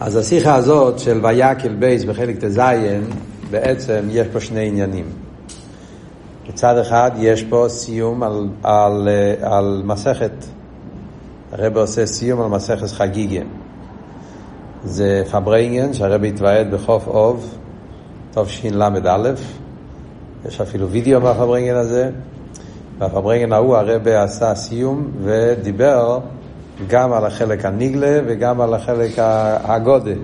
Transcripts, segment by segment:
אז השיחה הזאת של ויקהל ב' בחלק ט"ז, בעצם יש פה שני עניינים. מצד אחד יש פה סיום על, על, על מסכת, הרבי עושה סיום על מסכת חגיגה. זה פברנגן שהרבי התוועד בכ"ף אב, תשל"א, יש אפילו וידאו מהפברנגן הזה, והפברנגן ההוא הרבי עשה סיום ודיבר גם על החלק הניגלה וגם על החלק הגודה.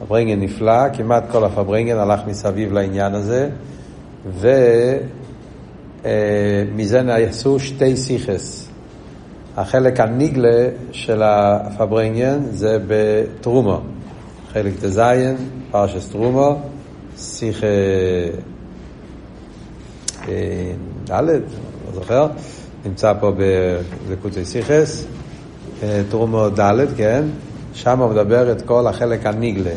פברנגן נפלא, כמעט כל הפברנגן הלך מסביב לעניין הזה, ומזה נעשו שתי סיכס. החלק הניגלה של הפברנגן זה בתרומו, חלק ט"ז, פרשס תרומו, שיחה אה, ד', לא זוכר, נמצא פה בקוצי סיכס. תרומו ד', כן? שם הוא מדבר את כל החלק הניגלה.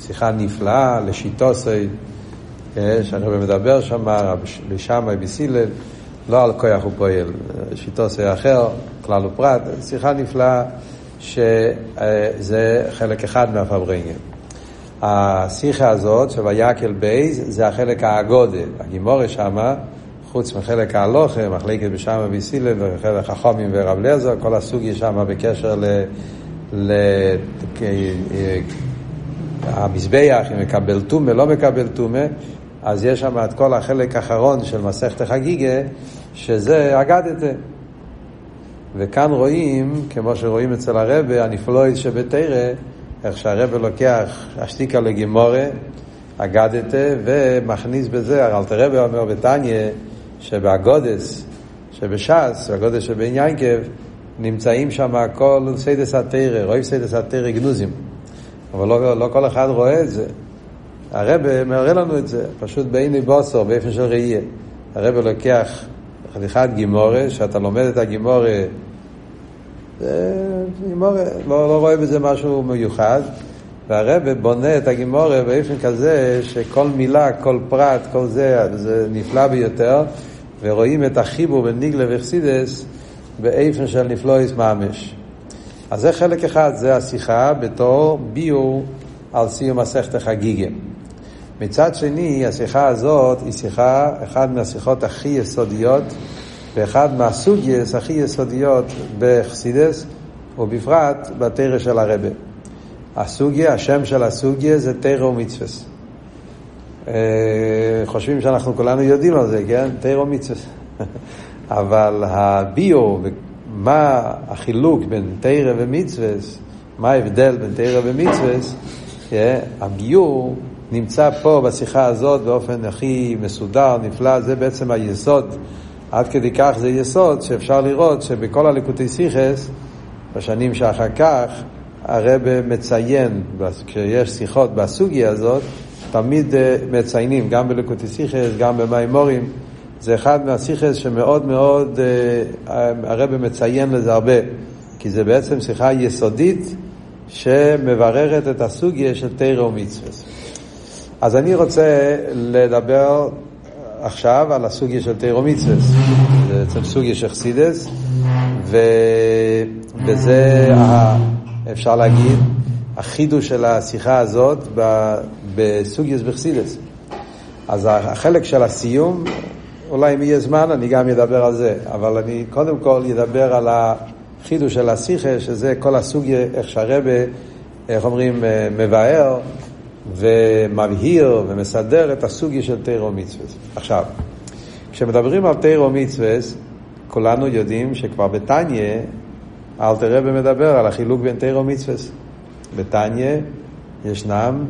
שיחה נפלאה, לשיטוסי, שהרבא מדבר שם, לשמאי בסילל, לא על כוח הוא פועל, שיטוסי אחר, כלל ופרט, שיחה נפלאה שזה חלק אחד מהפברנגן. השיחה הזאת של ויקל בייז זה החלק האגודה, הגימורה שמה חוץ מחלק ההלוכה, מחלקת בשם אביסילן וחלק החומים ורב לזר, כל הסוגיה שם בקשר ל... ל... המזבח, אם מקבל טומא, לא מקבל טומא, אז יש שם את כל החלק האחרון של מסכת החגיגה, שזה אגדתה. וכאן רואים, כמו שרואים אצל הרבה, הנפלואית שבתרא, איך שהרבה לוקח אשתיקה לגימורה, אגדתה, ומכניס בזה, אלטער רבי אומר בתניא, שבאגדות, שבש"ס, אגדות שבעין יעקב, נמצאים שם כל סודות התורה, רוב סודות התורה גנוזים. אבל לא, לא כל אחד רואה את זה. הרבי מראה לנו את זה, פשוט בעיני בשר, באופן של ראייה. הרבי לוקח חתיכת גמרא, שאתה לומד את הגמרא, זה גמרא, לא, לא רואה בזה משהו מיוחד, והרב בונה את הגימורה באופן כזה שכל מילה, כל פרט, כל זה, זה נפלא ביותר. ורואים את החיבור בין ניגלה וחסידס באיפן של נפלויס ממש. אז זה חלק אחד, זה השיחה בתור ביור על סיום מסכת החגיגה. מצד שני, השיחה הזאת היא שיחה, אחת מהשיחות הכי יסודיות ואחד מהסוגייס הכי יסודיות בחסידס, ובפרט בתרא של הרבה. הסוגיה, השם של הסוגיה זה תרא ומצווה. אה, חושבים שאנחנו כולנו יודעים על זה, כן? תירו מצווה. אבל הביו, מה החילוק בין תירה ומצווה, מה ההבדל בין תירה ומצווה, כן? הביור נמצא פה בשיחה הזאת באופן הכי מסודר, נפלא, זה בעצם היסוד. עד כדי כך זה יסוד שאפשר לראות שבכל הליקוטי סיכס, בשנים שאחר כך, הרב מציין, כשיש שיחות בסוגיה הזאת, תמיד אה, מציינים, גם בלקוטי סיכס, גם במימורים. זה אחד מהסיכס שמאוד מאוד אה, הרב מציין לזה הרבה, כי זה בעצם שיחה יסודית שמבררת את הסוגיה של תרא ומצווה. אז אני רוצה לדבר עכשיו על הסוגיה של תרא ומצווה. זה בעצם סוגיה של חסידס, וזה, אפשר להגיד, החידוש של השיחה הזאת בסוגיוס בחסידס. אז החלק של הסיום, אולי אם יהיה זמן אני גם אדבר על זה, אבל אני קודם כל אדבר על החידוש של השיחה, שזה כל הסוגיה, איך שהרבה, איך אומרים, אה, מבאר ומבהיר ומסדר את הסוגיה של תירו מצווה. עכשיו, כשמדברים על תירו מצווה, כולנו יודעים שכבר בתניא, אלתר רבי מדבר על החילוק בין תירו מצווה. בתניא ישנם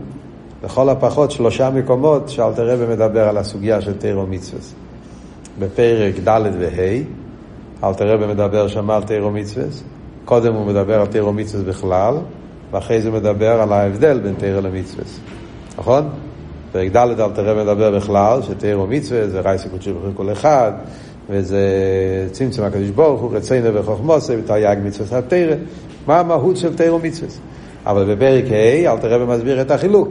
לכל הפחות שלושה מקומות שאלתר רבי מדבר על הסוגיה של תירו מצווה. בפרק ד' וה', אלתר רבי מדבר שם על תירו מצווה, קודם הוא מדבר על תירו מצווה בכלל, ואחרי זה מדבר על ההבדל בין תירו למצווה. נכון? פרק ד' אלתר רבי מדבר בכלל, שתירו מצווה זה רייסי קודשי בכלל כל אחד, וזה צמצום הקדוש ברוך הוא, רצינו וחוכמוסי, ותרי"ג מצווה התרא. מה המהות של תירו מצווה? אבל בפרק ה' אל תראה ומסביר את החילוק.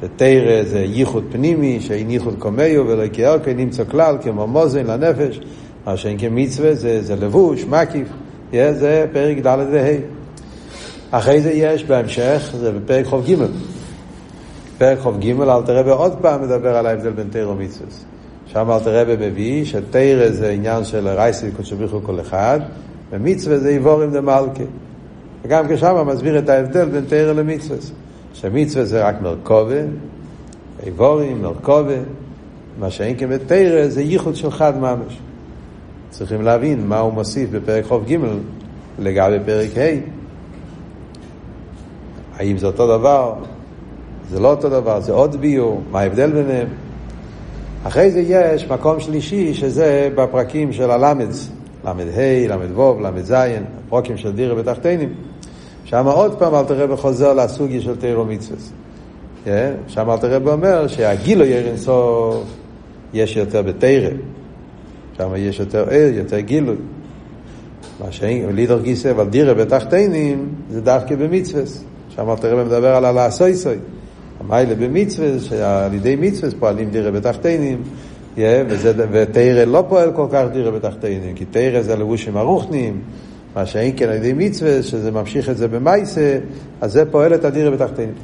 שתרא זה ייחוד פנימי, שאין ייחוד קומיו ולא כארקי נמצא כלל כמו מוזן לנפש, מה שאין כמצווה זה, זה לבוש, מקיף, yeah, זה פרק ד' וה'. אחרי זה יש בהמשך, זה בפרק חוב ג' פרק חוב ג' אל תראה עוד פעם מדבר על ההבדל בין תרא ומצווה. שם אל תראה מביא שתרא זה עניין של רייסי קודשביכו כל אחד, ומצווה זה איבורים דמלכה. וגם כשם מסביר את ההבדל בין תרא למצווה. שמצווה זה רק מרכובה, איבורים, מרכובה, מה שאין כבתרא זה ייחוד של חד ממש. צריכים להבין מה הוא מוסיף בפרק חוב ג' לגבי פרק ה'. האם זה אותו דבר? זה לא אותו דבר, זה עוד ביור, מה ההבדל ביניהם? אחרי זה יש מקום שלישי שזה בפרקים של הלמדס, ל"ה, ל"ו, ל"ז, הפרוקים של דירה בתחתינים. שם עוד פעם אל תראה בחוזר לסוגיה של תירו מצווה. כן? שם אל תראה אומר שהגילו ירין סוף יש יותר בתירה. שם יש יותר ער, יותר גילוי. מה שאין, לידר גיסא, אבל דירה בתחתינים זה דווקא במצווה. שם אל תראה מדבר על הלעשוי סוי. המיילה במצווה, שעל ידי מצווה פועלים דירה בתחתינים, ותרא לא פועל כל כך דירה בתחתינים, כי תרא זה לבושים ארוכנים, מה שאין כן על ידי מצווה, שזה ממשיך את זה במייסה, אז זה פועל את הדירה בתחתינים.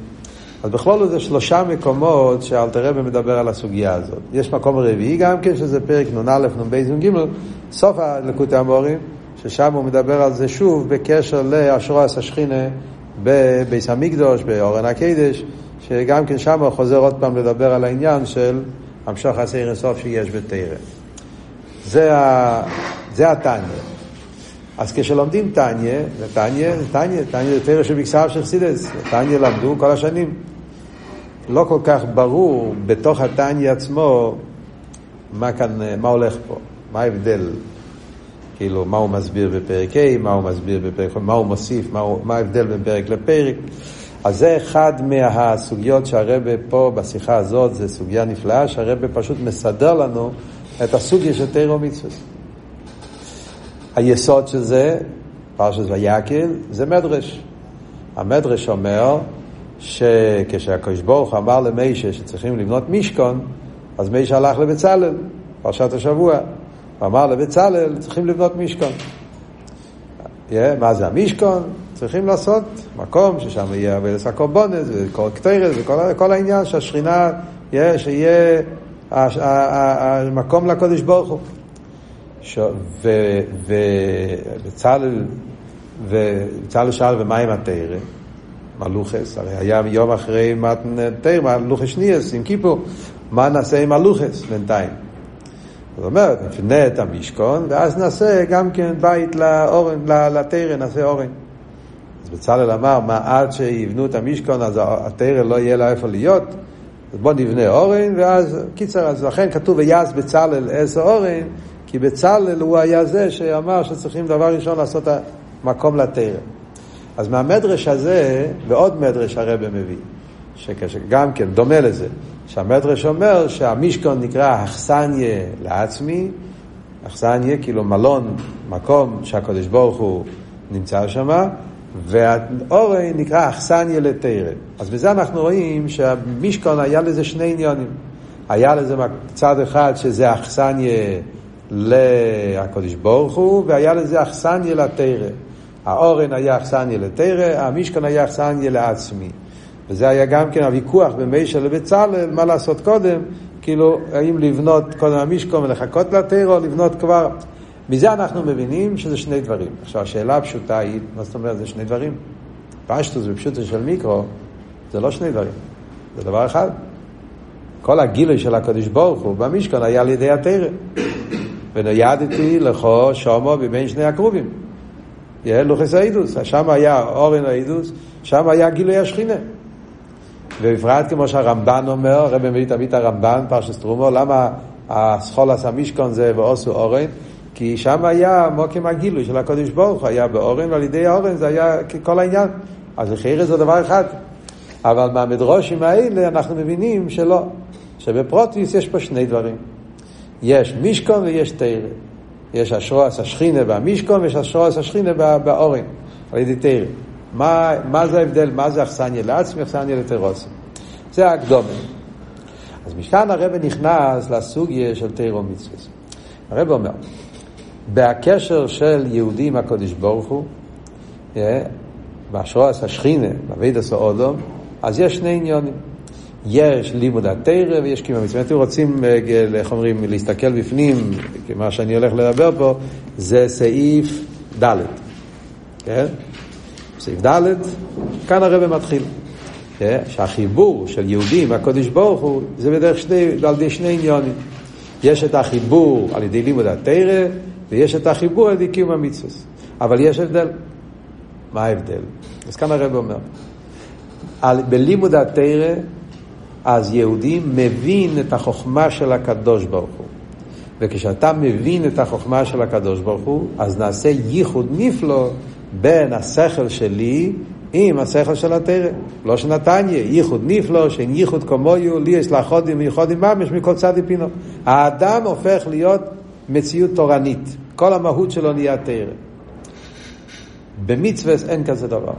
אז בכלול זה שלושה מקומות שאלתרבה מדבר על הסוגיה הזאת. יש מקום רביעי גם כן, שזה פרק נ"א, נ"ב, נ"ג, סוף הלקוטי המורים, ששם הוא מדבר על זה שוב בקשר לאשרועס השכינה בביס המקדוש, באורן הקדש, שגם כן שם הוא חוזר עוד פעם לדבר על העניין של המשוך הסעיר הסוף שיש בתרא. זה, ה... זה התניא. אז כשלומדים תניא, ותניא, תניא, תניא זה תרא של מקסר של חסידס, תניא למדו כל השנים. לא כל כך ברור בתוך התניא עצמו מה כאן, מה הולך פה, מה ההבדל, כאילו, מה הוא מסביר בפרק ה', מה הוא מסביר בפרק, מה הוא מוסיף, מה, הוא, מה ההבדל בין פרק לפרק. אז זה אחד מהסוגיות שהרבה פה בשיחה הזאת, זו סוגיה נפלאה, שהרבה פשוט מסדר לנו את הסוגיה של תירו מצווה. היסוד של זה, פרשת ויקל, זה מדרש. המדרש אומר שכשהקדוש ברוך אמר למיישה שצריכים לבנות משכון, אז מיישה הלך לבצלאל, פרשת השבוע. הוא אמר לבצלאל, צריכים לבנות משכון. Yeah, מה זה המשכון? צריכים לעשות מקום ששם יהיה אבלס הקורבונס וכל קטרס וכל העניין שהשכינה, yeah, שיהיה המקום לקודש ברוך הוא. ובצלאל שאל ומה עם התרא? מלוכס, הרי היה יום אחרי תרא, מלוכס שניאס עם כיפור, מה נעשה עם מלוכס בינתיים? זאת אומרת, נפנה את המשכון, ואז נעשה גם כן בית לאורן, לתרא, נעשה אורן. בצלאל אמר, מה עד שיבנו את המשכון, אז התרא לא יהיה לה איפה להיות, אז בוא נבנה אורן, ואז, קיצר, אז לכן כתוב, ויעש בצלאל עשר אורן, כי בצלאל הוא היה זה שאמר שצריכים דבר ראשון לעשות מקום לתרא. אז מהמדרש הזה, ועוד מדרש הרב מביא, שגם כן דומה לזה, שהמדרש אומר שהמישכון נקרא אכסניה לעצמי, אכסניה כאילו מלון, מקום שהקדוש ברוך הוא נמצא שם, והאורן נקרא אכסניה לתרא. אז בזה אנחנו רואים שהמישכון היה לזה שני עניונים. היה לזה צד אחד שזה אכסניה לקדוש ברוך הוא, והיה לזה אכסניה לתרא. האורן היה אכסניה לתרא, המשכון היה אכסניה לעצמי. וזה היה גם כן הוויכוח בין מישה לבצלאל, מה לעשות קודם, כאילו, האם לבנות קודם המשכון ולחכות לתרא, או לבנות כבר. מזה אנחנו מבינים שזה שני דברים. עכשיו, השאלה הפשוטה היא, מה זאת אומרת, זה שני דברים? פשטוס ופשוטו של מיקרו, זה לא שני דברים, זה דבר אחד. כל הגילוי של הקדוש ברוך הוא במשכון היה על ידי התרא. ונוידתי לכו שומו מבין שני הקרובים. לוחס האידוס, שם היה אורן האידוס, שם היה גילוי השכינה. ובפרט כמו שהרמב"ן אומר, הרב מביא תמיד הרמב"ן, פרשס תרומו, למה הסחולס המשכון זה ועושו אורן? כי שם היה מוקם הגילוי של הקודש ברוך הוא, היה באורן, ועל ידי האורן זה היה כל העניין. אז לחייר זה דבר אחד. אבל מהמדרושים האלה אנחנו מבינים שלא, שבפרוטיס יש פה שני דברים. יש משכון ויש תרא. יש אשרועס השכינה במשכון ויש אשרועס השכינה באורן, על ידי תרא. מה, מה זה ההבדל? מה זה אכסניה לעצמי, אכסניה לטרוסים? זה הקדומה. אז משכן הרב נכנס לסוגיה של תירו מצווה. הרב אומר, בהקשר של יהודי עם הקודש ברוך הוא, אה, בהשראת השכינה, באבידס האודום, אז יש שני עניונים. יש לימוד התרא ויש קיום המצווה. אם אתם רוצים, אה, איך אומרים, להסתכל בפנים, מה שאני הולך לדבר פה, זה סעיף ד', כן? סעיף ד', כאן הרב מתחיל. כן? שהחיבור של יהודים והקודש ברוך הוא, זה בדרך שני, על ידי שני עניונים. יש את החיבור על ידי לימוד התרא, ויש את החיבור ידי קיום המצווה. אבל יש הבדל. מה ההבדל? אז כאן הרב אומר. על, בלימוד התרא, אז יהודי מבין את החוכמה של הקדוש ברוך הוא. וכשאתה מבין את החוכמה של הקדוש ברוך הוא, אז נעשה ייחוד נפלא בין השכל שלי עם השכל של התרא. לא שנתניה, ייחוד נפלא, שאין ייחוד כמויו, לי יש לאחודים וייחודים ממש מכל צד פינו. האדם הופך להיות מציאות תורנית. כל המהות שלו נהיה תרא. במצווה אין כזה דבר.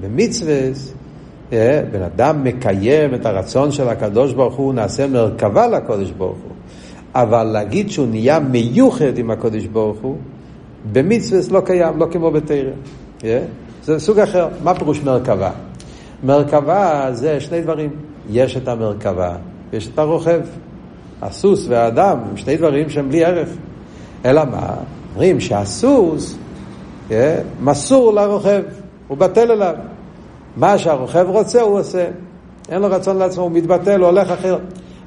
במצווה אה, בן אדם מקיים את הרצון של הקדוש ברוך הוא, נעשה מרכבה לקדוש ברוך הוא. אבל להגיד שהוא נהיה מיוחד עם הקדוש ברוך הוא, במצווה לא קיים, לא כמו בתרא. אה? זה סוג אחר. מה פירוש מרכבה? מרכבה זה שני דברים. יש את המרכבה ויש את הרוכב. הסוס והאדם הם שני דברים שהם בלי ערך. אלא מה? אומרים שהסוס אה, מסור לרוכב, הוא בטל אליו. מה שהרוכב רוצה הוא עושה. אין לו רצון לעצמו, הוא מתבטל, הוא הולך אחר.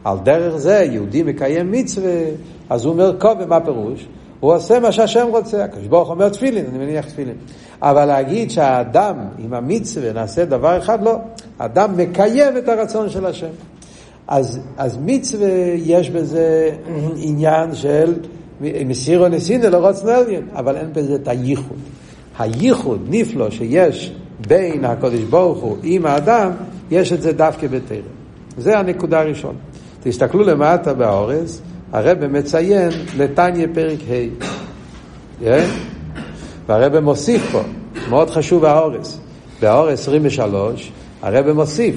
על דרך זה יהודי מקיים מצווה, אז הוא אומר קובה, מה פירוש? הוא עושה מה שהשם רוצה. הקדוש ברוך אומר תפילין, אני מניח תפילין. אבל להגיד שהאדם עם המצווה נעשה דבר אחד, לא. האדם מקיים את הרצון של השם. אז, אז מצווה יש בזה עניין של מסירו נסינא לא רוצנו עליין, אבל אין בזה את הייחוד. הייחוד נפלא שיש בין הקדוש ברוך הוא עם האדם, יש את זה דווקא בתרם. זה הנקודה הראשונה. תסתכלו למטה באורז, הרב מציין לתניא פרק ה'. כן? והרב מוסיף פה, מאוד חשוב האורז. באורז 23, הרב מוסיף.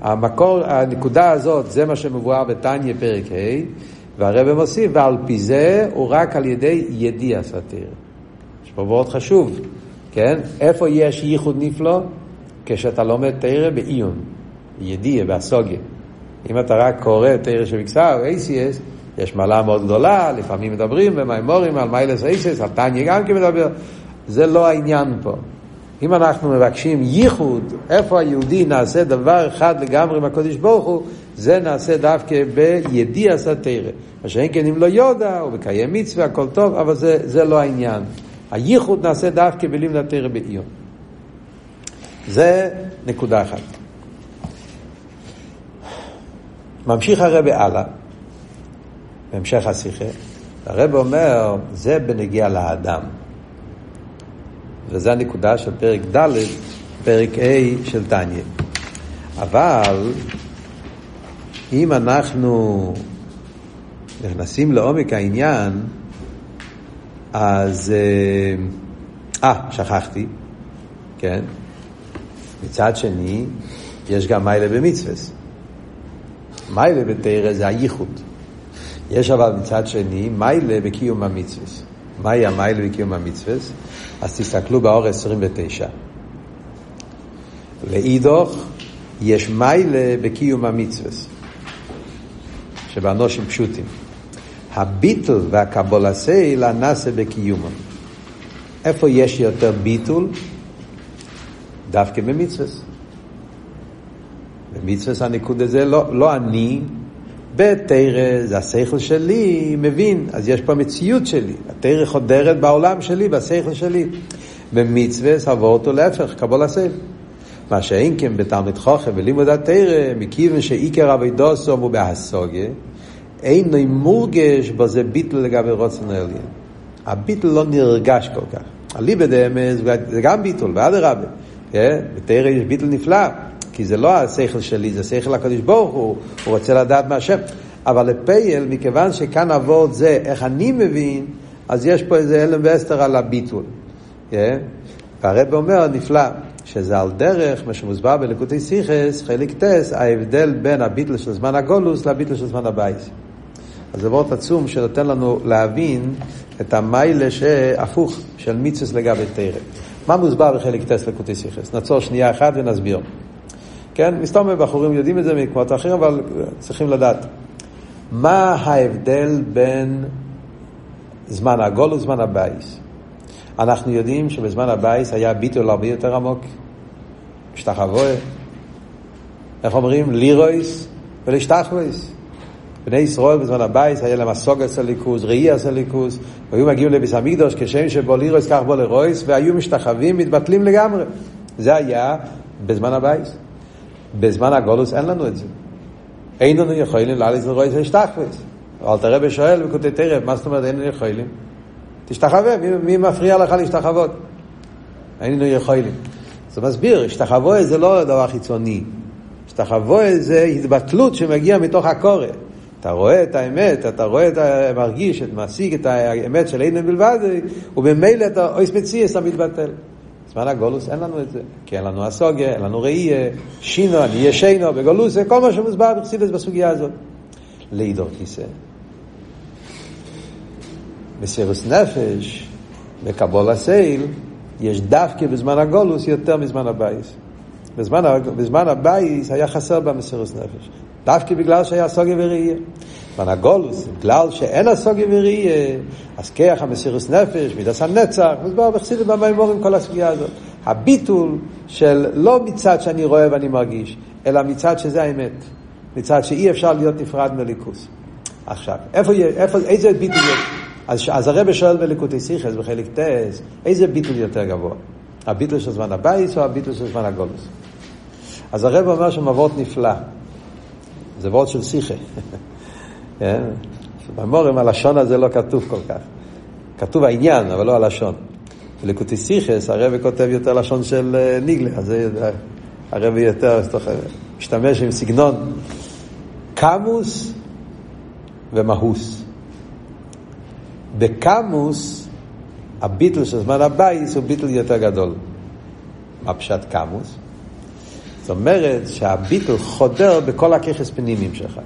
המקור, הנקודה הזאת, זה מה שמבואר בתניא פרק ה', והרב מוסיף, ועל פי זה הוא רק על ידי ידיע סתיר. יש פה מאוד חשוב. כן? איפה יש ייחוד נפלא? כשאתה לומד תרא בעיון, בידיעה, באסוגיה. אם אתה רק קורא תרא של מקסר או אייסיאס, יש מעלה מאוד גדולה, לפעמים מדברים במימורים על מיילס אייסיאס, על טניה גם כן מדבר. זה לא העניין פה. אם אנחנו מבקשים ייחוד, איפה היהודי נעשה דבר אחד לגמרי עם הקודש ברוך הוא, זה נעשה דווקא בידיע סתירה. מה שאין כן אם לא יודע, הוא מקיים מצווה, הכל טוב, אבל זה, זה לא העניין. הייחוד נעשה דווקא בלימוד התרא בעיון. זה נקודה אחת. ממשיך הרב הלאה, בהמשך השיחה, הרב אומר, זה בנגיע לאדם. וזו הנקודה של פרק ד', פרק ה' של תניא. אבל אם אנחנו נכנסים לעומק העניין, אז... אה, אה, שכחתי, כן? מצד שני, יש גם מיילה במצווה. מיילה בתרא זה הייחוד. יש אבל מצד שני מיילה בקיום המצווה. מהי המיילה בקיום המצווה? אז תסתכלו באור 29. לאידוך יש מיילה בקיום המצווה. שבאנושים פשוטים. הביטול והקבולסייל הנעשה בקיומם. איפה יש יותר ביטול? דווקא במצווה. במצווה הניקוד הזה לא, לא אני, בתרא זה השכל שלי מבין, אז יש פה מציאות שלי. התרא חודרת בעולם שלי, בשכל שלי. במצווה עבור אותו להפך, קבול הסייל. מה שאין כן בתלמיד חוכם בלימוד התרא, מכיוון שעיקר אבידוסום הוא בהסוגיה, אין מורגש בזה ביטל לגבי רוצן העליין. הביטול לא נרגש כל כך. אליבא דאמת זה גם ביטול, ואדרבה. כן? בתורה יש ביטול נפלא, כי זה לא השכל שלי, זה שכל הקדוש ברוך הוא, הוא רוצה לדעת מה השם. אבל לפועל, מכיוון שכאן העבודה זה איך אני מבין, אז יש פה איזה העלם והסתר על הביטול. כן? והרבי אומר, נפלא, שזה על דרך, מה שמוסבר בלקוטי שיחות, חלק ט', ההבדל בין הביטול של זמן הגלות לביטול של זמן הבית. אז זה וורט עצום שנותן לנו להבין את המעלה ההפוך של מצוות לגבי תורה. מה מוסבר בחלק ט' לקוטי שיחות? נעצור שנייה אחת ונסביר. כן, מסתמא בחורים יודעים את זה מקומות אחרים, אבל צריכים לדעת. מה ההבדל בין זמן הגלות וזמן הבית? אנחנו יודעים שבזמן הבית היה ביטול הרבה יותר עמוק, השתחווה, איך אומרים? לראות ולהשתחוות. בני ישראל בזמן הבית היה להם השגת אלוקות, ראיית אלוקות, והיו מגיעים לבית המקדוש כשם שבו לראות כך בא לראות, והיו משתחווים, מתבטלים לגמרי. זה היה בזמן הבית. בזמן הגלות אין לנו את זה. אין לנו יכולים לעלות לראות ולהשתחוות. אלטער רבי שואל בלקוטי תורה, מה זאת אומרת אין לנו יכולים? תשתחווה, מי, מי מפריע לך להשתחוות? אין לנו יכולים. זה מסביר, השתחווה זה לא דבר חיצוני. השתחווה זה התבטלות שמגיעה מתוך הקורא. אתה רואה את האמת, אתה רואה את ה... מרגיש, אתה משיג את האמת של אינן בלבד, ובמילא אתה אויס מציאס, אתה זמן הגולוס אין לנו את זה, כי אין לנו הסוגיה, אין לנו ראייה, שינו, אני ישנו, בגולוס, זה כל מה שמוסבר בחסידס בסוגיה הזאת. לידור כיסא. מסירות נפש, בקבלת עול, יש דווקא בזמן הגלות יותר מזמן הבית. בזמן, בזמן הבית היה חסר במסירות נפש. דווקא בגלל שהיה השגה וראייה. בזמן הגלות, בגלל שאין השגה וראייה, אז כוח המסירות נפש, מידת הנצח, מוסבר בחסידות במאמרים כל הסוגיה הזאת. הביטול של לא מצד שאני רואה ואני מרגיש, אלא מצד שזה האמת. מצד שאי אפשר להיות נפרד מאלוקות. עכשיו, איפה, איפה, איזה ביטול יש? אז, אז הרבי שואל בלקוטי שיחות בחלק ט', איזה ביטול יותר גבוה? הביטול של זמן הבית או הביטול של זמן הגלות? אז הרבי אומר שם ווארט נפלא. זה ווארט של שיחה. כן? במאמרים הלשון הזה לא כתוב כל כך. כתוב העניין, אבל לא הלשון. בלקוטי שיחות הרבי כותב יותר לשון של אה, נגלה, אז הרבי יותר משתמש עם סגנון כמות ומהות. בכמות, הביטול של זמן הבית הוא ביטול יותר גדול. מה פשט כמות? זאת אומרת שהביטול חודר בכל הכוחות פנימיים שלך.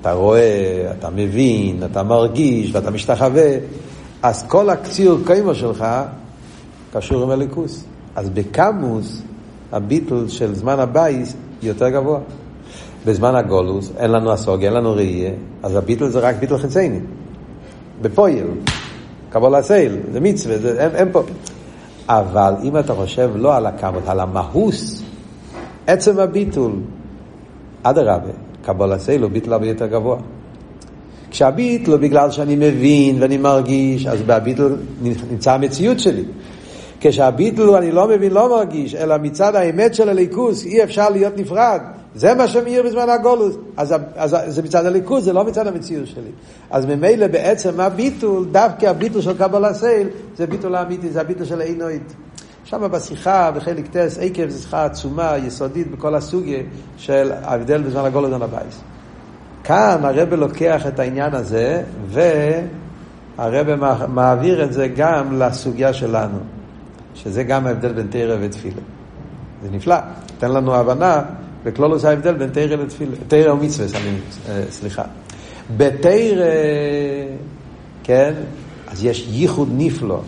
אתה רואה, אתה מבין, אתה מרגיש ואתה משתחווה, אז כל הציור קומה שלך קשור עם אלוקות. אז בכמות, הביטול של זמן הבית יותר גבוה. בזמן הגלות אין לנו השגה, אין לנו ראייה, אז הביטול זה רק ביטול חיצוני. בפועל, קבלת עול, זה מצווה, זה, אין, אין פה. אבל אם אתה חושב לא על הכמות, על המהות, עצם הביטול, אדרבה, קבלת עול הוא ביטול הרבה יותר גבוה. כשהביטול הוא בגלל שאני מבין ואני מרגיש, אז בביטול נמצא המציאות שלי. כשהביטול הוא אני לא מבין, לא מרגיש, אלא מצד האמת של האלוקות אי אפשר להיות נפרד. זה מה שמאיר בזמן הגלות. אז, אז זה מצד האלוקות, זה לא מצד המציאות שלי. אז ממילא בעצם הביטול, דווקא הביטול של קבלת עול, זה ביטול האמיתי, זה הביטול של האינואיד. שם בשיחה, בחלק ט', עקב זו שיחה עצומה, יסודית בכל הסוגיה של ההבדל בזמן הגלות על הבית. כאן הרבי לוקח את העניין הזה, והרב מעביר את זה גם לסוגיה שלנו, שזה גם ההבדל בין תרא ותפילה. זה נפלא, תן לנו הבנה בכלולוס ההבדל בין תרא לתפילה, תרא ומצווה, אה, סליחה. בתרא, כן, אז יש ייחוד נפלא.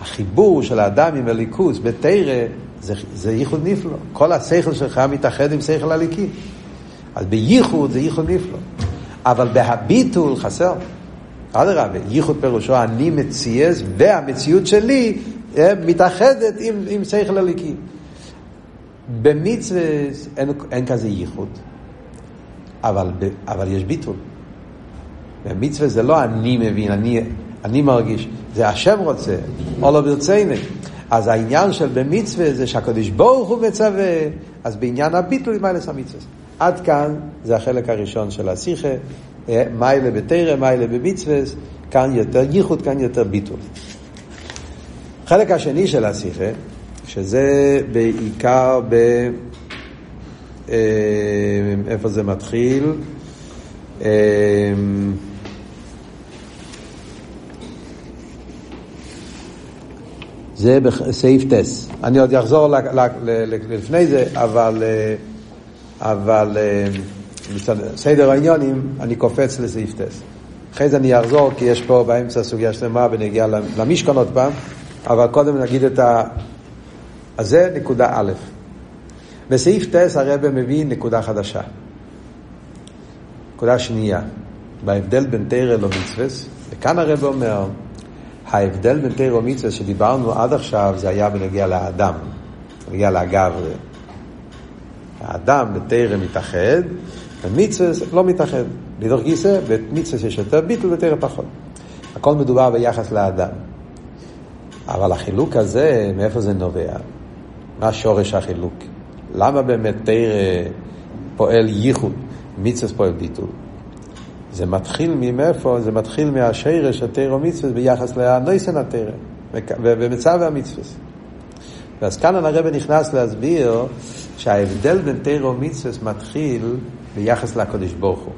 החיבור של האדם עם הליכוס בתרא זה, זה ייחוד נפלא. כל השכל שלך מתאחד עם שכל הליקי. אז בייחוד זה ייחוד נפלא. אבל בהביטול חסר. אדרבה, ייחוד פירושו אני מציאס והמציאות שלי אה, מתאחדת עם, עם שכל הליקי. במצווה אין, אין כזה ייחוד, אבל, אבל יש ביטול. במצווה זה לא אני מבין, אני, אני מרגיש, זה השם רוצה, או לא ברציני. אז העניין של במצווה זה שהקדוש ברוך הוא מצווה, אז בעניין הביטול היא מיילס המצווה. עד כאן זה החלק הראשון של השיחה, אה, מיילה בתרא, מיילה במצווה, כאן יותר ייחוד, כאן יותר ביטול. החלק השני של השיחה שזה בעיקר ב... אה, איפה זה מתחיל? זה בסעיף טס. אני עוד אחזור לפני זה, אבל, אה, אבל סדר העניונים, אני קופץ לסעיף טס. אחרי זה אני אחזור, כי יש פה באמצע סוגיה שלמה בנגיעה למשכון עוד פעם. אבל קודם נגיד את ה... אז זה נקודה א'. בסעיף טס הרב מביא נקודה חדשה. נקודה שנייה, בהבדל בין תרא למצווס, וכאן הרב אומר, ההבדל בין תרא ומצווס שדיברנו עד עכשיו זה היה בנגיע לאדם, בנגיע לאגברי. האדם בתרא מתאחד, ומצווס לא מתאחד. לידור גיסא, במצווס יש יותר ביטל ותרא פחות. הכל מדובר ביחס לאדם. אבל החילוק הזה, מאיפה זה נובע? מה שורש החילוק? למה באמת תרא פועל ייחוד, מצווה פועל ביטול? זה מתחיל ממאיפה? זה מתחיל מהשרש של תרא ומצווה ביחס לנויסן התרא, במצב המצווה. ואז כאן הרב נכנס להסביר שההבדל בין תרא ומצווה מתחיל ביחס לקדוש ברוך הוא.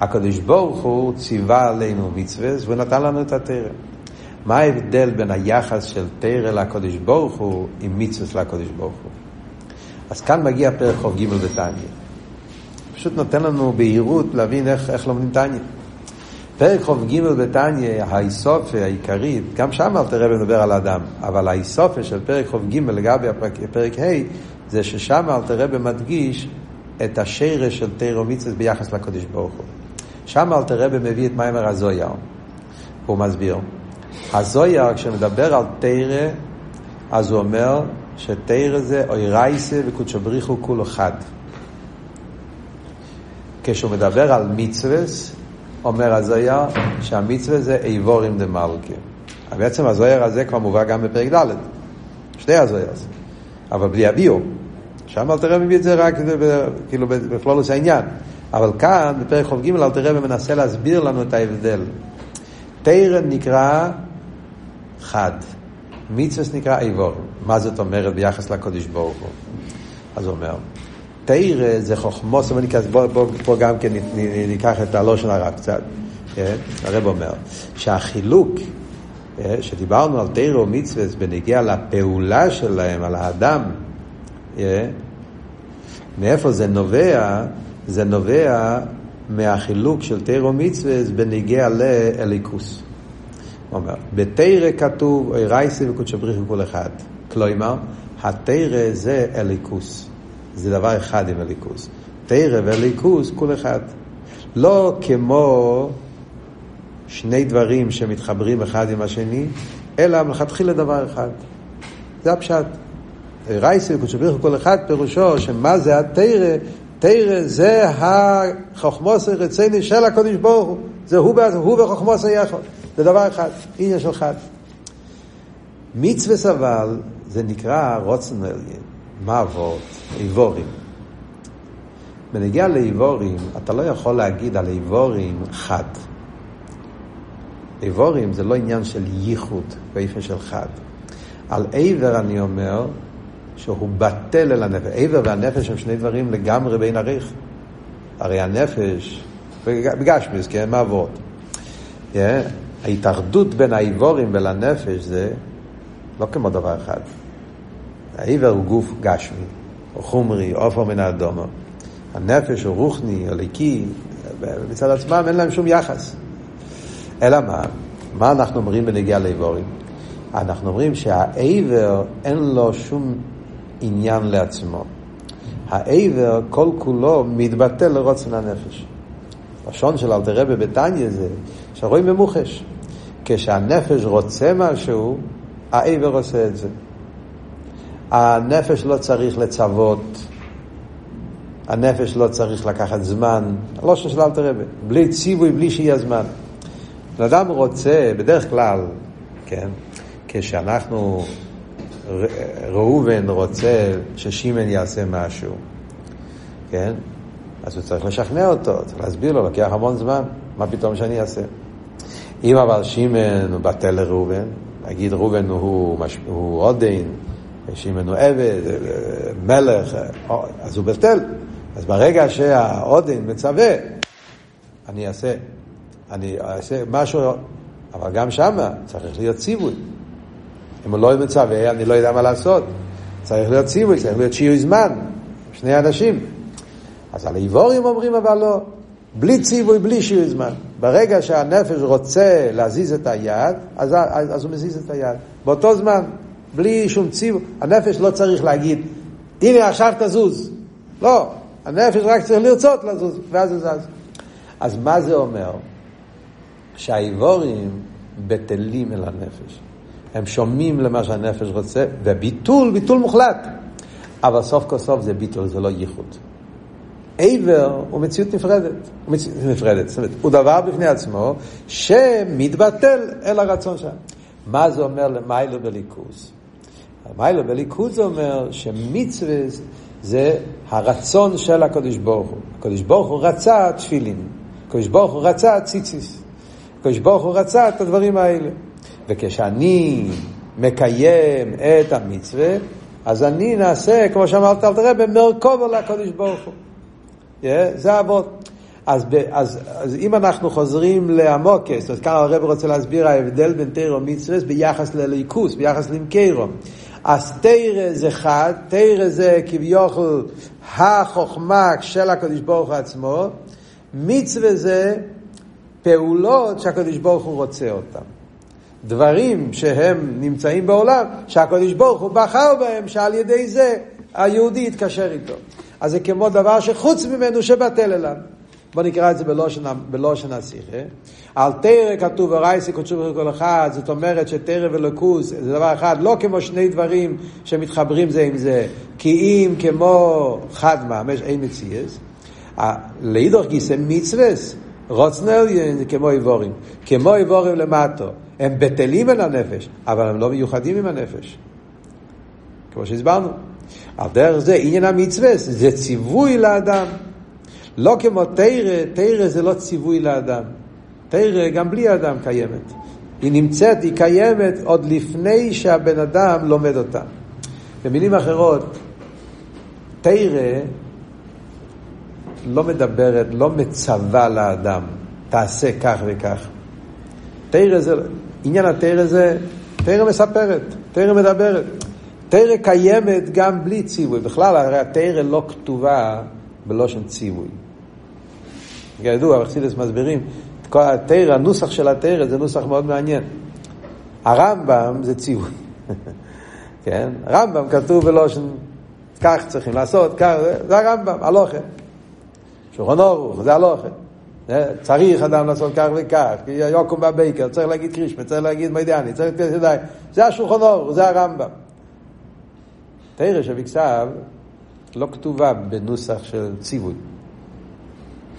הקדוש ברוך הוא ציווה עלינו מצווה ונתן לנו את התרא. מה ההבדל בין היחס של תרא לקדוש ברוך הוא עם מצווה לקדוש ברוך הוא? אז כאן מגיע פרק כ"ג בתניא. פשוט נותן לנו בהירות להבין איך, איך לומדים תניא. פרק כ"ג בתניא, האיסופה העיקרית, גם שם אל תראה מדבר על האדם, אבל האיסופה של פרק כ"ג לגבי הפרק, פרק ה' זה ששם אל תראה מדגיש את השרש של תרא ומצווה ביחס לקדוש ברוך הוא. שם אל תראה מביא את מיימר הזויר. הוא מסביר. הזויר, כשמדבר על תרא, אז הוא אומר שתרא זה אוי רייסה וקודשו בריחו כולו אחד. כשהוא מדבר על מצווה, אומר הזויר שהמצווה זה איבורים דה מלכה. בעצם הזויר הזה כבר מובא גם בפרק ד', שתי הזויר הזה, אבל בלי הביאו. שם אל תראה מביא את זה רק כאילו בכלולוס העניין. אבל כאן, בפרק כ"ג, אל תראה ומנסה להסביר לנו את ההבדל. תרא נקרא חד, מצווה נקרא איבור. מה זאת אומרת ביחס לקודש ברוך הוא? אז הוא אומר, תרא זה חוכמוס, בוא, בוא, בוא גם כן ניקח את הלושן הרע קצת. כן? הרב אומר שהחילוק אה, שדיברנו על תרא ומצווה בנגיע לפעולה שלהם, על האדם, אה, מאיפה זה נובע? זה נובע מהחילוק של תרא ומצווה בנגיע לאליקוס. הוא אומר, בתרא כתוב, אוי רייסי וקודשא בריך כל אחד. כלומר, התרא זה אליקוס. זה דבר אחד עם אליקוס. תרא ואליקוס כל אחד. לא כמו שני דברים שמתחברים אחד עם השני, אלא מלכתחילה דבר אחד. זה הפשט. רייסי וקודשא בריך כל אחד פירושו שמה זה התרא? תרא זה החוכמוס הרציני של הקודש ברוך הוא. זה הוא, הוא וחוכמוס היחד. זה דבר אחד, עניין של חד. מצווה סבל זה נקרא רוצן עליין, מה אבות? איבורים. בנגיע לאיבורים, אתה לא יכול להגיד על איבורים חד. איבורים זה לא עניין של ייחוד באופן של חד. על עבר אני אומר שהוא בטל אל הנפש. עבר והנפש הם שני דברים לגמרי בין עריך. הרי הנפש, בגשמיס, כן, מה עבוד? Yeah. ההתאחדות בין האיבורים ולנפש זה לא כמו דבר אחד. העיוור הוא גוף גשמי, או חומרי, עופר מן האדומו. הנפש הוא רוחני, או ליקי, מצד עצמם אין להם שום יחס. אלא מה? מה אנחנו אומרים בנגיעה לאיבורים? אנחנו אומרים שהעבר אין לו שום עניין לעצמו. העבר כל כולו מתבטל לרוצן הנפש. לשון של אלתרבה בתניא זה שרואים במוחש. כשהנפש רוצה משהו, העבר עושה את זה. הנפש לא צריך לצוות, הנפש לא צריך לקחת זמן, לא של אלתר רבי, בלי ציווי, בלי שיהיה זמן. בן אדם רוצה, בדרך כלל, כן, כשאנחנו, ראובן רוצה ששימן יעשה משהו, כן, אז הוא צריך לשכנע אותו, צריך להסביר לו, לוקח המון זמן, מה פתאום שאני אעשה? אם אבל שמן הוא בטל לראובן, נגיד ראובן הוא. הוא עודן, שמן הוא עבד, מלך, אז הוא בטל. אז ברגע שהעודן מצווה, אני אעשה, אני אעשה משהו, אבל גם שמה צריך להיות ציווי. אם הוא לא מצווה, אני לא יודע מה לעשות. צריך להיות ציווי, צריך להיות שיעור זמן, שני אנשים. אז על העיבורים אומרים אבל לא, בלי ציווי, בלי שיעור זמן. ברגע שהנפש רוצה להזיז את היד, אז, אז, אז הוא מזיז את היד. באותו זמן, בלי שום ציב, הנפש לא צריך להגיד, הנה עכשיו תזוז. לא, הנפש רק צריך לרצות לזוז, ואז זה זז. אז מה זה אומר? שהאיבורים בטלים אל הנפש. הם שומעים למה שהנפש רוצה, וביטול, ביטול מוחלט. אבל סוף כל סוף זה ביטול, זה לא ייחוד. עבר הוא מציאות נפרדת, הוא מציאות נפרדת, זאת אומרת, הוא דבר בפני עצמו שמתבטל אל הרצון שם. מה זה אומר למיילו בליכוז? מיילו בליכוז אומר שמצווה זה הרצון של הקדוש ברוך הוא. הקדוש ברוך הוא רצה תפילין, הקדוש ברוך הוא רצה ציציס, הקדוש ברוך הוא רצה את הדברים האלה. וכשאני מקיים את המצווה, אז אני נעשה, כמו שאמרת אל תראה, במרכובו לקדוש ברוך הוא. Yeah, זה האבות. אז, אז, אז אם אנחנו חוזרים לעמוקס, אז כאן הרב רוצה להסביר ההבדל בין תירו ומצווה ביחס לליכוס, ביחס למקרו. אז תירה זה חד, תירה זה כביכול החוכמה של הקדוש ברוך הוא עצמו, מצווה זה פעולות שהקדוש ברוך הוא רוצה אותן. דברים שהם נמצאים בעולם, שהקדוש ברוך הוא בחר בהם, שעל ידי זה היהודי יתקשר איתו. אז זה כמו דבר שחוץ ממנו שבטל אליו. בוא נקרא את זה בלושן השיחה. על תרא כתוב ורייסי קודשו בכל אחד, זאת אומרת שתרא ולקוס זה דבר אחד, לא כמו שני דברים שמתחברים זה עם זה, כי אם כמו חד ממש, אין מציאס. לאידוך גיסא מצווס, רוצנל זה כמו איבורים. כמו איבורים למטו. הם בטלים אל הנפש, אבל הם לא מיוחדים עם הנפש. כמו שהסברנו. על דרך זה עניין המצווה, זה ציווי לאדם. לא כמו תרא, תרא זה לא ציווי לאדם. תרא גם בלי אדם קיימת. היא נמצאת, היא קיימת עוד לפני שהבן אדם לומד אותה. במילים אחרות, תרא לא מדברת, לא מצווה לאדם, תעשה כך וכך. תרא זה, עניין התרא זה, תרא מספרת, תרא מדברת. תרא קיימת גם בלי ציווי. בכלל, הרי התרא לא כתובה בלושן ציווי. כידוע, אכסידס מסבירים, התרא, הנוסח של התרא זה נוסח מאוד מעניין. הרמב"ם זה ציווי. כן? רמב"ם כתוב בלושן, כך צריכים לעשות, כך, זה הרמב"ם, הלוכה. שולחן אורוך, זה הלוכה. צריך אדם לעשות כך וכך, יוקום בבייקר, צריך להגיד קרישמה, צריך להגיד מיידני, צריך לתת ידיים. זה השולחן אורוך, זה הרמב"ם. תרא שבכתב לא כתובה בנוסח של ציווי.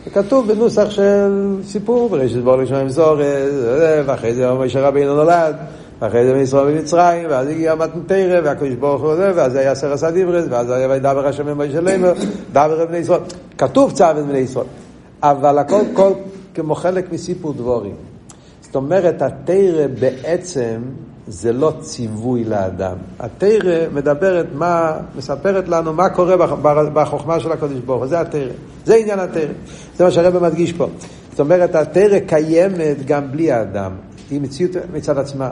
זה כתוב בנוסח של סיפור, בראשית בור לשמיים זורז, ואחרי זה משה רבינו נולד, ואחרי זה מישראל במצרים, ואז הגיע מתנתרא, והקדוש ברוך הוא זה, ואז היה סרס הדיברס, ואז היה וידבר השם עם משה לימר, דבר בני ישראל. כתוב צו בני ישראל, אבל הכל כל כמו חלק מסיפור דבורים. זאת אומרת, התרא בעצם זה לא ציווי לאדם. התרא מדברת מה, מספרת לנו מה קורה בחוכמה של הקדוש ברוך הוא, זה התרא. זה עניין התרא. זה מה שהרבא מדגיש פה. זאת אומרת, התרא קיימת גם בלי האדם. היא מציאות מצד עצמה.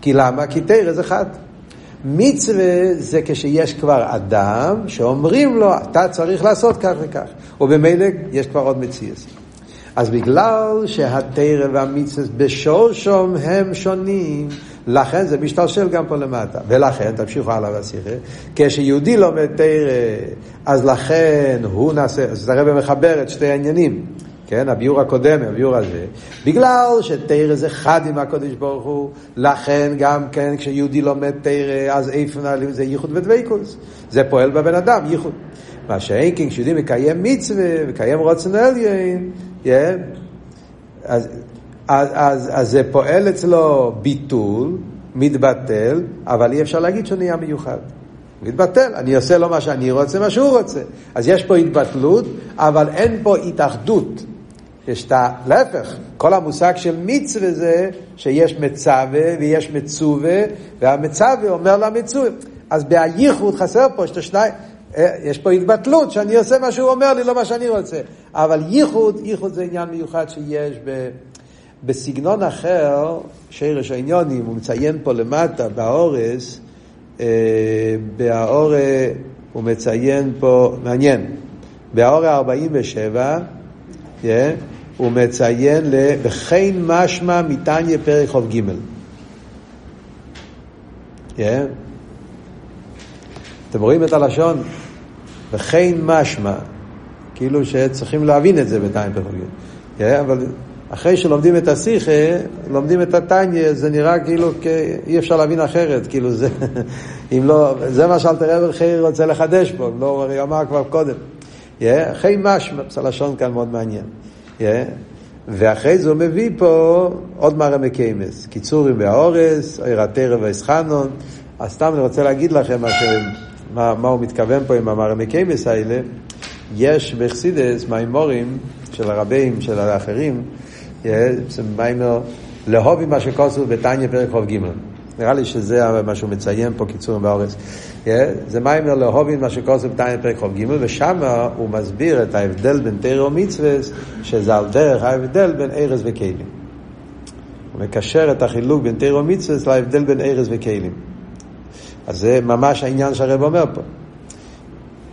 כי למה? כי תרא זה חד. מצווה זה כשיש כבר אדם שאומרים לו, אתה צריך לעשות כך וכך. ובמילא יש כבר עוד מציאות. אז בגלל שהתרא והמצווה בשורשום הם שונים, לכן זה משתלשל גם פה למטה. ולכן, תמשיכו הלאה בשיחה, כשיהודי לומד תרא, אז לכן הוא נעשה, אז הרב מחבר את שתי העניינים. כן, הביור הקודם, הביור הזה, בגלל שתרא זה חד עם הקודש ברוך הוא, לכן גם כן כשיהודי לומד תרא, אז איפה נעלים זה ייחוד ודבקוס. זה פועל בבן אדם, ייחוד. מה שאין כן כשיהודי מקיים מצווה, מקיים רוצן עליין, yeah, אז אז, אז, אז זה פועל אצלו ביטול, מתבטל, אבל אי אפשר להגיד שהוא נהיה מיוחד. מתבטל, אני עושה לו מה שאני רוצה, מה שהוא רוצה. אז יש פה התבטלות, אבל אין פה התאחדות. יש את ה... להפך, כל המושג של מצווה זה שיש מצווה ויש מצווה, והמצווה אומר למצווה. אז בהייחוד חסר פה שתי שניים. אה, יש פה התבטלות, שאני עושה מה שהוא אומר לי, לא מה שאני רוצה. אבל ייחוד, ייחוד זה עניין מיוחד שיש ב... בסגנון אחר, שרש העניונים, הוא מציין פה למטה, באורס, אה, באור, הוא מציין פה, מעניין, באור ה-47, yeah, הוא מציין לכן משמע מתניא פרק חוב ג'. Yeah. אתם רואים את הלשון? וכן משמע, כאילו שצריכים להבין את זה בתניא פרק חוב ג'. Yeah, אבל אחרי שלומדים את השיחה, לומדים את התניא, זה נראה כאילו אי אפשר להבין אחרת, כאילו זה, אם לא, זה מה שאלתר רב חייר רוצה לחדש פה, לא, הוא אמר כבר קודם. אחרי משמע, לשון כאן מאוד מעניין. ואחרי זה הוא מביא פה עוד מראה מקיימס, קיצורים באורס, עיר התרא והאסחנון. אז סתם אני רוצה להגיד לכם מה, ש... מה, מה הוא מתכוון פה עם המראה מקיימס האלה. יש בחסידס מימורים של הרבים, של האחרים, זה מיימר להובי מה שכוסו בתניא פרק חוב ג' נראה לי שזה מה שהוא מציין פה, קיצור באורס. זה מיימר להובין מה שכוסו בתניא פרק חוב ג' ושם הוא מסביר את ההבדל בין תרא ומצווה, שזה על דרך ההבדל בין ארז וכלים. הוא מקשר את החילוק בין תרא ומצווה להבדל בין ארז וכלים. אז זה ממש העניין שהרב אומר פה.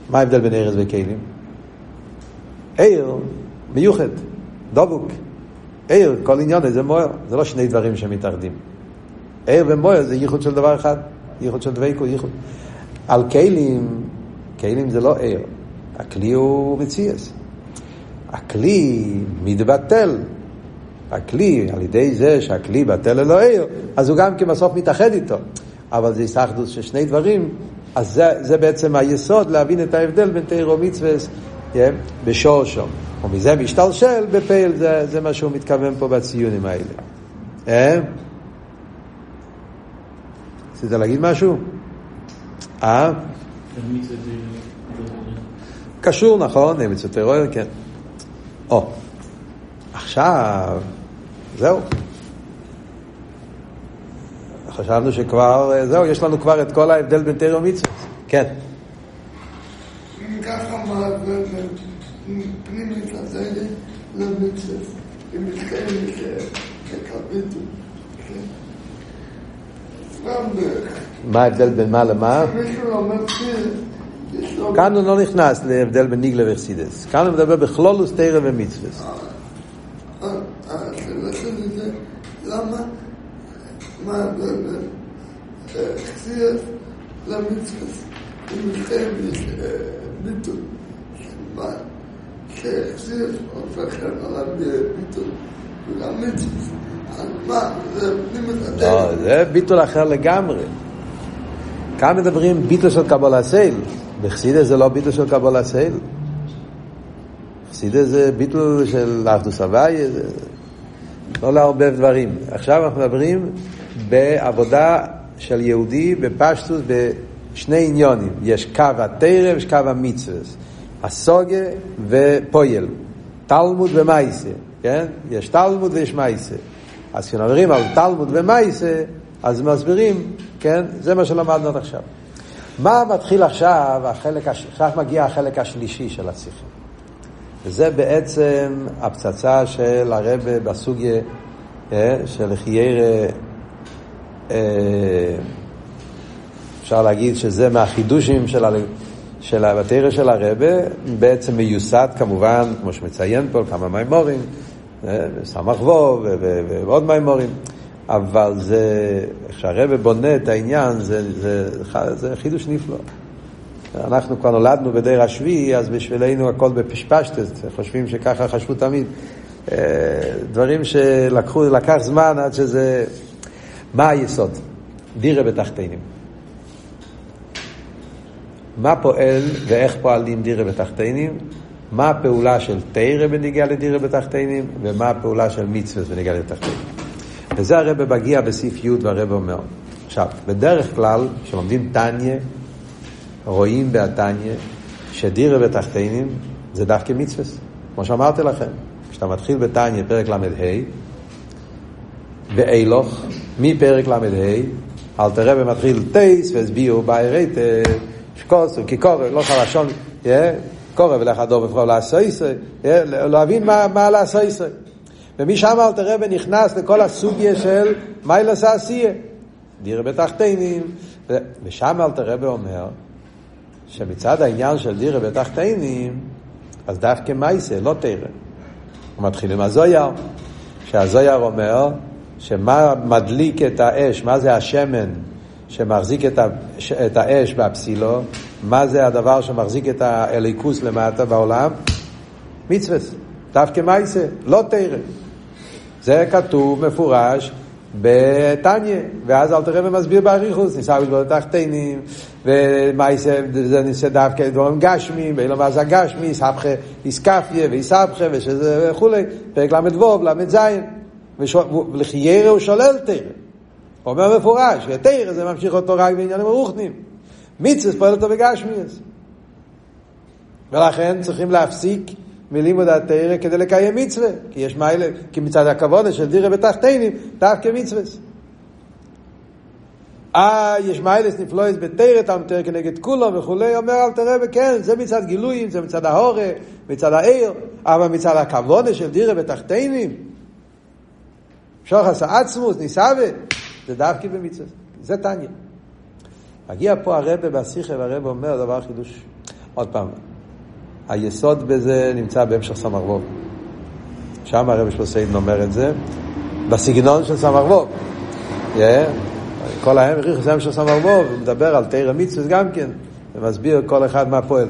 מה ההבדל בין ארז וכלים? עיר מיוחד, דבוק. עיר, כל עניון זה מויר, זה לא שני דברים שמתאחדים. עיר ומויר זה ייחוד של דבר אחד, ייחוד של דבקו, ייחוד. על כלים, כלים זה לא עיר, הכלי הוא מציאס. הכלי מתבטל. הכלי, על ידי זה שהכלי בטל ללא עיר, אז הוא גם כבסוף מתאחד איתו. אבל זה היסחדוס של שני דברים, אז זה, זה בעצם היסוד להבין את ההבדל בין תירו מצווה בשור שום. ומזה משתלשל בפייל, זה, זה מה שהוא מתכוון פה בציונים האלה. אה? רצית להגיד משהו? אה? קשור, נכון, מצוות טרור, כן. או, עכשיו, זהו. חשבנו שכבר, זהו, יש לנו כבר את כל ההבדל בין תרא ומצוות. כן. ככה, מה ההבדל בין פנימית לזגל למצוות? אם מתקיים כקביטו. מה ההבדל בין מה למה? כאן הוא לא נכנס להבדל בין ניגלה וחסידס. כאן הוא מדבר בכלולוס תרא ומצווס. למה? מה ההבדל בין חסידס למצווס? אם מתקיים ביטול. שחסידס הופך על הביטול ולמצווס. לא, זה ביטול אחר לגמרי. כאן מדברים ביטול של קבלה סייל. בחסידה זה לא ביטול של קבלה סייל. בחסידה זה ביטול של אחדוס הוואי, לא לערבב דברים. עכשיו אנחנו מדברים בעבודה של יהודי בפשטוס בשני עניונים. יש קו התרם, יש קו המצווה. הסוגה ופויל. תלמוד ומייסה, כן? יש תלמוד ויש מייסה. אז כשמדברים על תלמוד ומייסה, אז מסבירים, כן? זה מה שלמדנו עד עכשיו. מה מתחיל עכשיו, החלק, עכשיו מגיע החלק השלישי של השיחה. וזה בעצם הפצצה של הרבה בסוגיה אה, של חיירה, אה, אפשר להגיד שזה מהחידושים של, של הבתרא של הרבה, בעצם מיוסד כמובן, כמו שמציין פה, כמה מימורים, סמ"ך וו ועוד מימורים, אבל זה, איך שהרבא בונה את העניין, זה, זה, זה חידוש נפלא. אנחנו כבר נולדנו בדיר השביעי, אז בשבילנו הכל בפשפשטס, חושבים שככה חשבו תמיד. אה, דברים שלקחו, לקח זמן עד שזה... מה היסוד? דירה בתחתינים. מה פועל ואיך פועלים דירה בתחתינים? מה הפעולה של תרא בניגיע לדירה בתחתינים, ומה הפעולה של מצווה בניגיע לתחתינים. וזה הרב מגיע בסעיף י' והרב אומר. עכשיו, בדרך כלל, כשלומדים טניה, רואים בהטניה שדירה בתחתינים זה דווקא מצווה. כמו שאמרתי לכם, כשאתה מתחיל בטניה, פרק ל"ה, באילוך, מפרק ל"ה, אל תראה ומתחיל טייס והסבירו בעירי שקוס, כיקורא, לא חלשון, קורא ולך הדור ובחור לעשויסר, להבין מה, לעשויסר. ומשם אלתר רבי נכנס לכל הסוגיה של מיילס העשייה. דירה בתחתינים, ושם אלתר רבי אומר שמצד העניין של דירה בתחתינים, אז דווקא מייסה, לא תרא. הוא מתחיל עם הזויר, שהזויר אומר שמה מדליק את האש, מה זה השמן שמחזיק את, ה, את האש בפסילו, מה זה הדבר שמחזיק את האליקוס למטה בעולם? מצווה, דווקא מייסה, לא תרא. זה כתוב מפורש בתניא, ואז אל תראה ומסביר באריכוס, ניסה בדבר תחתינים, ומייסה, זה ניסה דווקא דברים גשמים, ואילו מה זה יסבכה איסקפיה ויסבכה וכולי, פרק ל"ו, ל"ז, ולחיירה הוא שולל תרא. אומר מפורש, ותרא זה ממשיך אותו רק בעניינים הרוחנים. מצווה פועל אותו בגשמיאס. ולכן צריכים להפסיק מלימוד התרא כדי לקיים מצווה, כי יש מיילה, כי מצד הכבוד של דירה בתחתינים, דווקא מצווה. אה, יש מיילס נפלויס בתרא תמתר כנגד כולו וכולי, אומר אל תראה וכן, זה מצד גילויים, זה מצד ההורה, מצד העיר, אבל מצד הכבוד של דירה בתחתינים, שוחס העצמוס, ניסאווה, זה דווקא במצווה. זה תניא. מגיע פה הרבה בשיחה והרבה אומר דבר חידוש. עוד פעם, היסוד בזה נמצא בהמשך סמ"ר ווב. שם הרב שלוסיין אומר את זה, בסגנון של סמ"ר ווב. Yeah. כל ההמריך זה המשך סמ"ר ווב, הוא מדבר על תרא מצווה גם כן, ומסביר כל אחד מה פועל.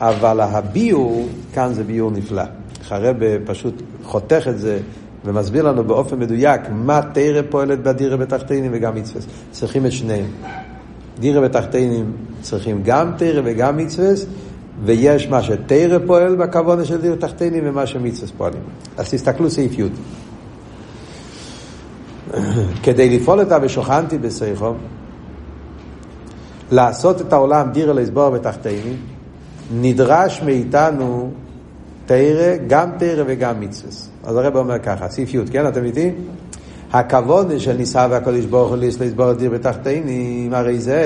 אבל הביור, כאן זה ביור נפלא. הרב פשוט חותך את זה ומסביר לנו באופן מדויק מה תרא פועלת בדירה בתחתינים וגם מצווה. צריכים את שניהם. דירה בתחתינים צריכים גם תרא וגם מצווה, ויש מה שתרא פועל בכוונה של דירה בתחתינים ומה שמצווה פועלים. אז תסתכלו סעיף י'. כדי לפעול אותה ושוכנתי בסייחו, לעשות את העולם דירה לסבור בתחתינים, נדרש מאיתנו תרא, גם תרא וגם מצווה. אז הרב אומר ככה, סעיף י', כן, אתם איתי? הכבוד של ניסה והקדוש ברוך הוא לסבור דיר בתחתינים, הרי זה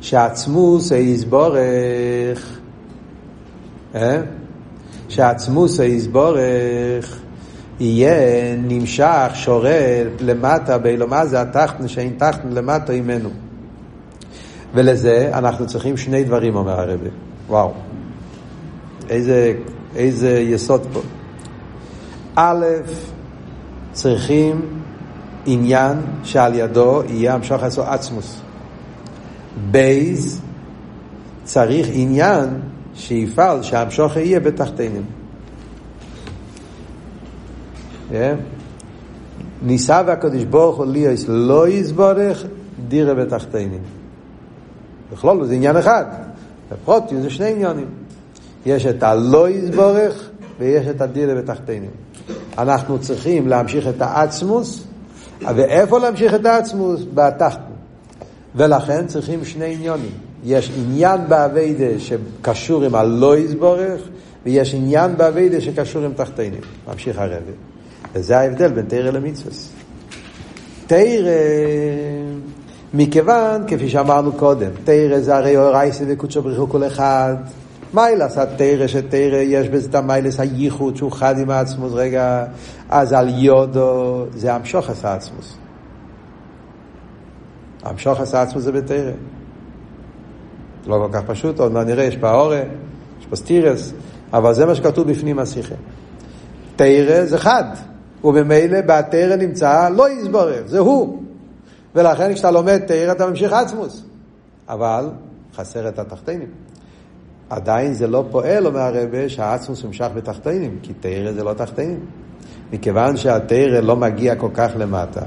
שעצמוס יסבורך, אה? שעצמוס יסבורך יהיה נמשך, שורד למטה באילו מה זה התחתן שאין תחתן למטה ממנו. ולזה אנחנו צריכים שני דברים, אומר הרבי. וואו. איזה, איזה יסוד פה. א', צריכים עניין שעל ידו יהיה המשוך עשו עצמוס. בייז, צריך עניין שיפעל שהמשוך יהיה בתחתינים. Yeah. ניסה והקדוש ברוך הוא ליאס לא יסבורך דירה בתחתינים. בכלול זה עניין אחד, בפרוטיות זה שני עניינים. יש את הלא יסבורך ויש את הדירה בתחתינים. אנחנו צריכים להמשיך את העצמוס, ואיפה להמשיך את העצמוס? בתחתן. ולכן צריכים שני עניונים. יש עניין באביידה שקשור עם הלא יסבורך, ויש עניין באביידה שקשור עם תחתינים. ממשיך הרבי. וזה ההבדל בין תרא למצווה. תרא, מכיוון, כפי שאמרנו קודם, תרא זה הרי אורייסי וקודשו בריחו כל אחד. מיילס התרא שתרא יש בזה את המיילס הייחוד שהוא חד עם העצמוס רגע אז על יודו זה המשוך עשה עצמוס המשוך עשה עצמוס זה בתרא. לא כל כך פשוט עוד מעט נראה יש פה אורה יש פה סטירס אבל זה מה שכתוב בפנים השיחה. תרא זה חד וממילא בתרא נמצא לא יסבורך זה הוא. ולכן כשאתה לומד תרא אתה ממשיך עצמוס אבל חסר את התחתינים עדיין זה לא פועל, אומר הרבה, שהעצמוס נמשך בתחתינים, כי תרא זה לא תחתינים. מכיוון שהתרא לא מגיע כל כך למטה,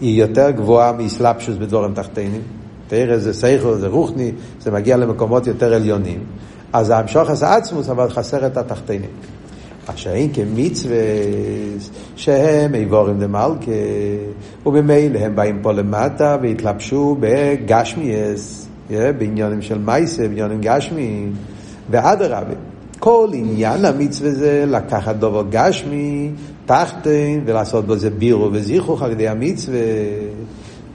היא יותר גבוהה מאסלאפשוס בדבורם תחתינים. תרא זה סייכו, זה רוחני, זה מגיע למקומות יותר עליונים. אז המשוך עשה עצמוס, אבל חסר את התחתינים. אשר אין כמצווה שהם איבורים למלכה, ובמילא הם באים פה למטה והתלבשו בגשמיאס, בעניונים של מייסה, בעניונים גשמיים. ואדרבה, כל עניין המצווה זה לקחת דובר גשמי, תחתן, ולעשות בו זה בירו וזיכוך על ידי המצווה.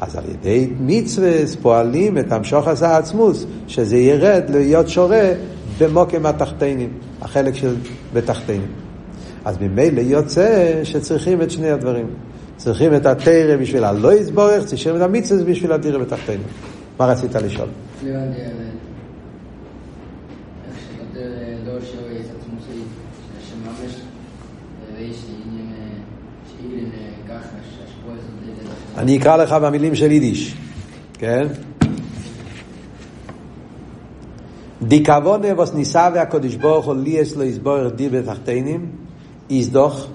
אז על ידי מצווה פועלים את המשוך עשה עצמוס, שזה ירד להיות שורה במוקם התחתנים, החלק של בתחתנים. אז ממילא יוצא שצריכים את שני הדברים. צריכים את התרא בשביל הלא יסבורך, צריכים את המצווה בשביל הדירה בתחתנים. מה רצית לשאול? אני אקרא לך במילים של יידיש, כן? די כוונה ווס ניסה והקודש ברוך הוא לי אצלו יסבורך די בתחתינים, יסדוך,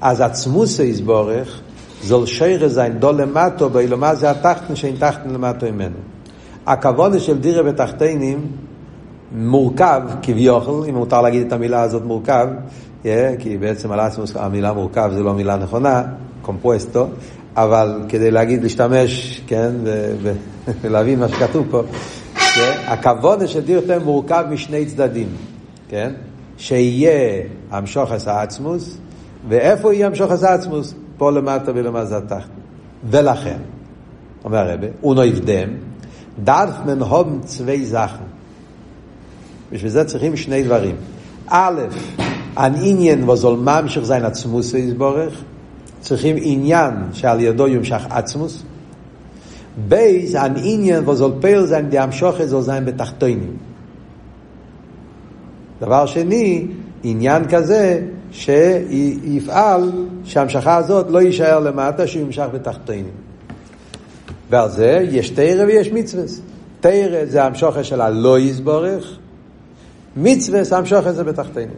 אז עצמוס יסבורך, זול שיירה זין דו למטו, באילומה זה התחתן שאין תחתן למטו ממנו. הכוונה של דירה בתחתינים מורכב כביכול, אם מותר להגיד את המילה הזאת מורכב, yeah, כי בעצם על עצמוס המילה מורכב זה לא מילה נכונה, קומפוסטו, אבל כדי להגיד, להשתמש, כן, ולהבין מה שכתוב פה, כן, הכבוד של דירתם מורכב משני צדדים, כן, שיהיה המשוחס העצמוס, ואיפה יהיה המשוחס העצמוס? פה למטה ולמטה תחת. ולכן, אומר הרבה, אונו יבדם, דארף מן הום צווי זכן. בשביל זה צריכים שני דברים. א', העניין וזול ממשיך זין עצמות יסבורך, צריכים עניין שעל ידו יומשך עצמוס. בייס, העניין וזול פייל זין די המשוכת זול זין בתחתונים. דבר שני, עניין כזה שיפעל שההמשכה הזאת לא יישאר למטה, שהוא ימשך בתחתונים. ועל זה יש תורה ויש מצווה. תרא זה המשוכת של הלא יסבורך, מצווה זה המשוכת זה בתחתונים.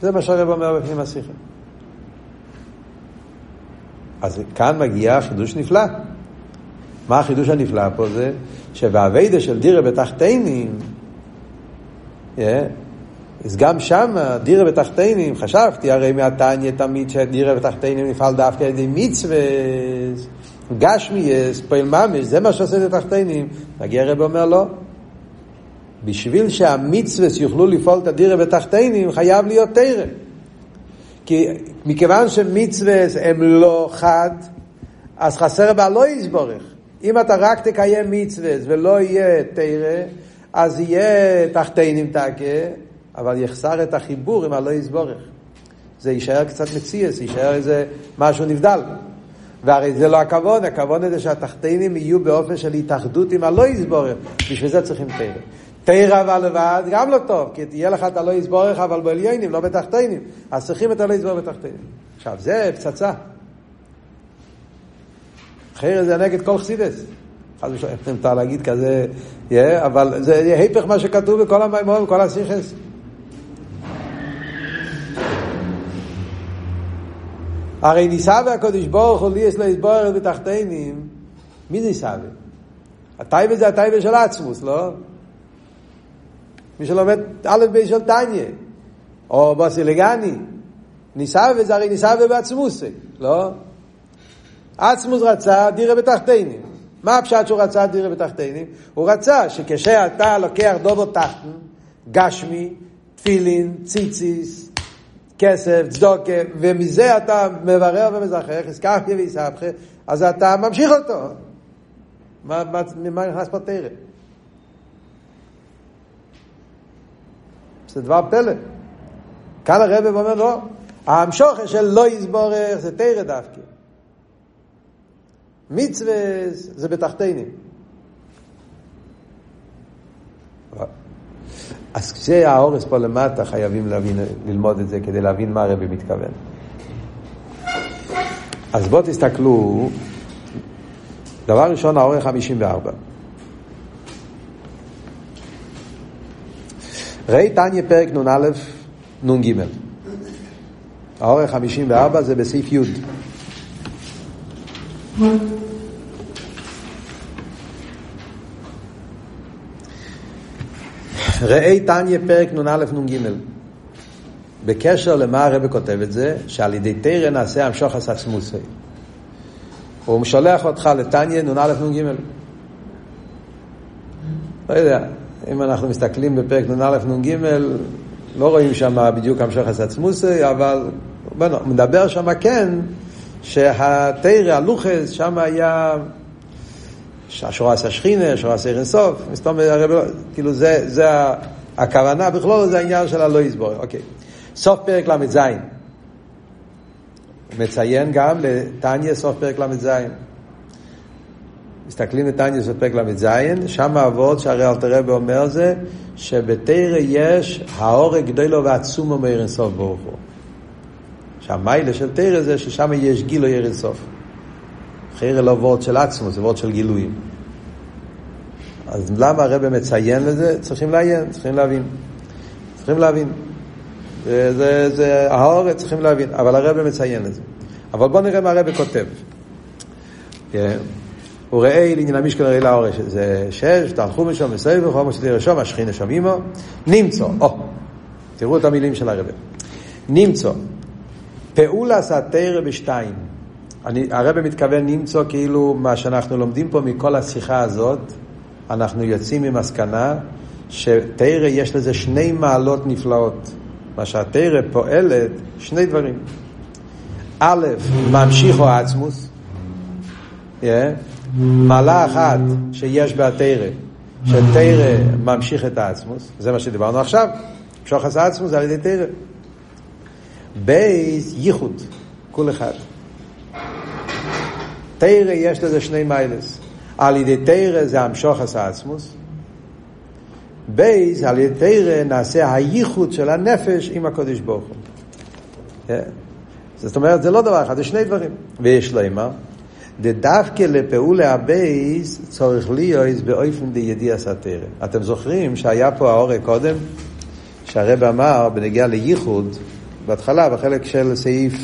זה מה שהרב אומר בפנים השיחה. אז כאן מגיע חידוש נפלא. מה החידוש הנפלא פה זה? שבאביידה של דירה בתחתינים, yeah, אז גם שם, דירה בתחתינים, חשבתי הרי מהתניא תמיד שדירה בתחתינים נפעל דווקא על ידי מצווה, גשמיאס, פועל ממש, זה מה שעושה את התחתינים. מגיע הרב אומר לא. בשביל שהמצווה יוכלו לפעול את הדירה בתחתינים, חייב להיות תרא. כי מכיוון שמצווה הם לא חד, אז חסר בה לא יסבורך. אם אתה רק תקיים מצווה ולא יהיה תרא, אז יהיה תחתינים תקה, אבל יחסר את החיבור עם הלא יסבורך. זה יישאר קצת מציאס, יישאר איזה משהו נבדל. והרי זה לא הכוון, הכוון זה שהתחתינים יהיו באופן של התאחדות עם הלא יסבורך. בשביל זה צריכים תרא. תרא אבל לבד גם לא טוב, כי תהיה לך את הלא יסבורך אבל בעליינים, לא בתחתינים. אז צריכים את הלא יסבורך בתחתינים. עכשיו, זה פצצה. אחרת זה נגד כל חסידס. חס ושלום, מותר להגיד כזה, אבל זה ההפך מה שכתוב בכל המימון, בכל הסיכס. הרי ניסה והקודש ברוך הוא לי יש לו יסבורך בתחתינים, מי ניסה? הטייבה זה הטייבה של עצמוס, לא? מי שלומד א' ב' של טניה, או בסילגני, ניסאווה זה הרי ניסאווה בעצמוסי, לא? עצמוס רצה דירה בתחתינים. מה הפשט שהוא רצה דירה בתחתינים? הוא רצה שכשאתה לוקח דובו תחתן, גשמי, תפילין, ציציס, כסף, צדוקה, ומזה אתה מברר ומזכח, הסכחתי ויסבכה, אז אתה ממשיך אותו. מה, מה, מה נכנס פה תרם? זה דבר פלא. כאן הרב אומר לא, ההמשוכה של לא יסבורך זה תרא דווקא. מצווה זה בתחתינים. אז כשזה האורס פה למטה חייבים להבין, ללמוד את זה כדי להבין מה הרבי מתכוון. אז בואו תסתכלו, דבר ראשון האורך 54. ראי תניא פרק נ"א נ"ג. האורך 54 זה בסעיף י'. ראי תניא פרק נ"א נ"ג. בקשר למה הרב כותב את זה, שעל ידי תרא נעשה המשוך עצמוסי. הוא שולח אותך לתניא נ"א נ"ג. לא יודע, אם אנחנו מסתכלים בפרק נ"א נ"ג, לא רואים שם בדיוק המשך עצמוסי, אבל בנו, מדבר שם כן, שהתרא, הלוחס, שם היה שורס השכינה, שורס ערן סוף, מסתום, כאילו זה, זה הכוונה, בכלול זה העניין של הלא יסבור, אוקיי. סוף פרק ל"ז. מציין גם לתניא סוף פרק ל"ז. מסתכלים בתניא של פרק ל"ז, שם האבות שהרי אלתר רבי אומר זה, שבתרא יש האורג גדולו ועצומו מאיר אינסוף ברוך הוא. שהמיילה של תרא זה ששם יש גילו ירד סוף. חיירה לא וורד של עצמו, זה וורד של גילויים. אז למה הרב מציין לזה? צריכים לעיין, צריכים להבין. צריכים להבין. זה, זה, זה האורץ צריכים להבין, אבל הרב מציין לזה. אבל בואו נראה מה הרב כותב. כן. הוא ראה לעניין המשכן הרי לאורש, זה שש, משם מסביב, חומר שתהיה רשום, השכינה שם עמו, נמצא, או, תראו את המילים של הרב. נמצא, פעולה סתר בשתיים. אני, הרב מתכוון נמצא כאילו מה שאנחנו לומדים פה מכל השיחה הזאת, אנחנו יוצאים ממסקנה שתרא יש לזה שני מעלות נפלאות. מה שהתרא פועלת, שני דברים. א', ממשיכו עצמוס, yeah. מעלה אחת שיש בתרא, שתרא ממשיך את העצמוס, זה מה שדיברנו עכשיו, שוחס העצמוס על ידי תרא. בייס ייחוד, כל אחד. תרא יש לזה שני מיילס. על ידי תרא זה המשוחס העצמוס. בייס, על ידי תרא נעשה הייחוד של הנפש עם הקודש ברוך הוא. Yeah. זאת אומרת, זה לא דבר אחד, זה שני דברים. ויש לו אימה. דווקא לפעולה הבייס צורך להיות באופן דידיע סתרא. אתם זוכרים שהיה פה האורק קודם, שהרב אמר בנגיע לייחוד, בהתחלה, בחלק של סעיף,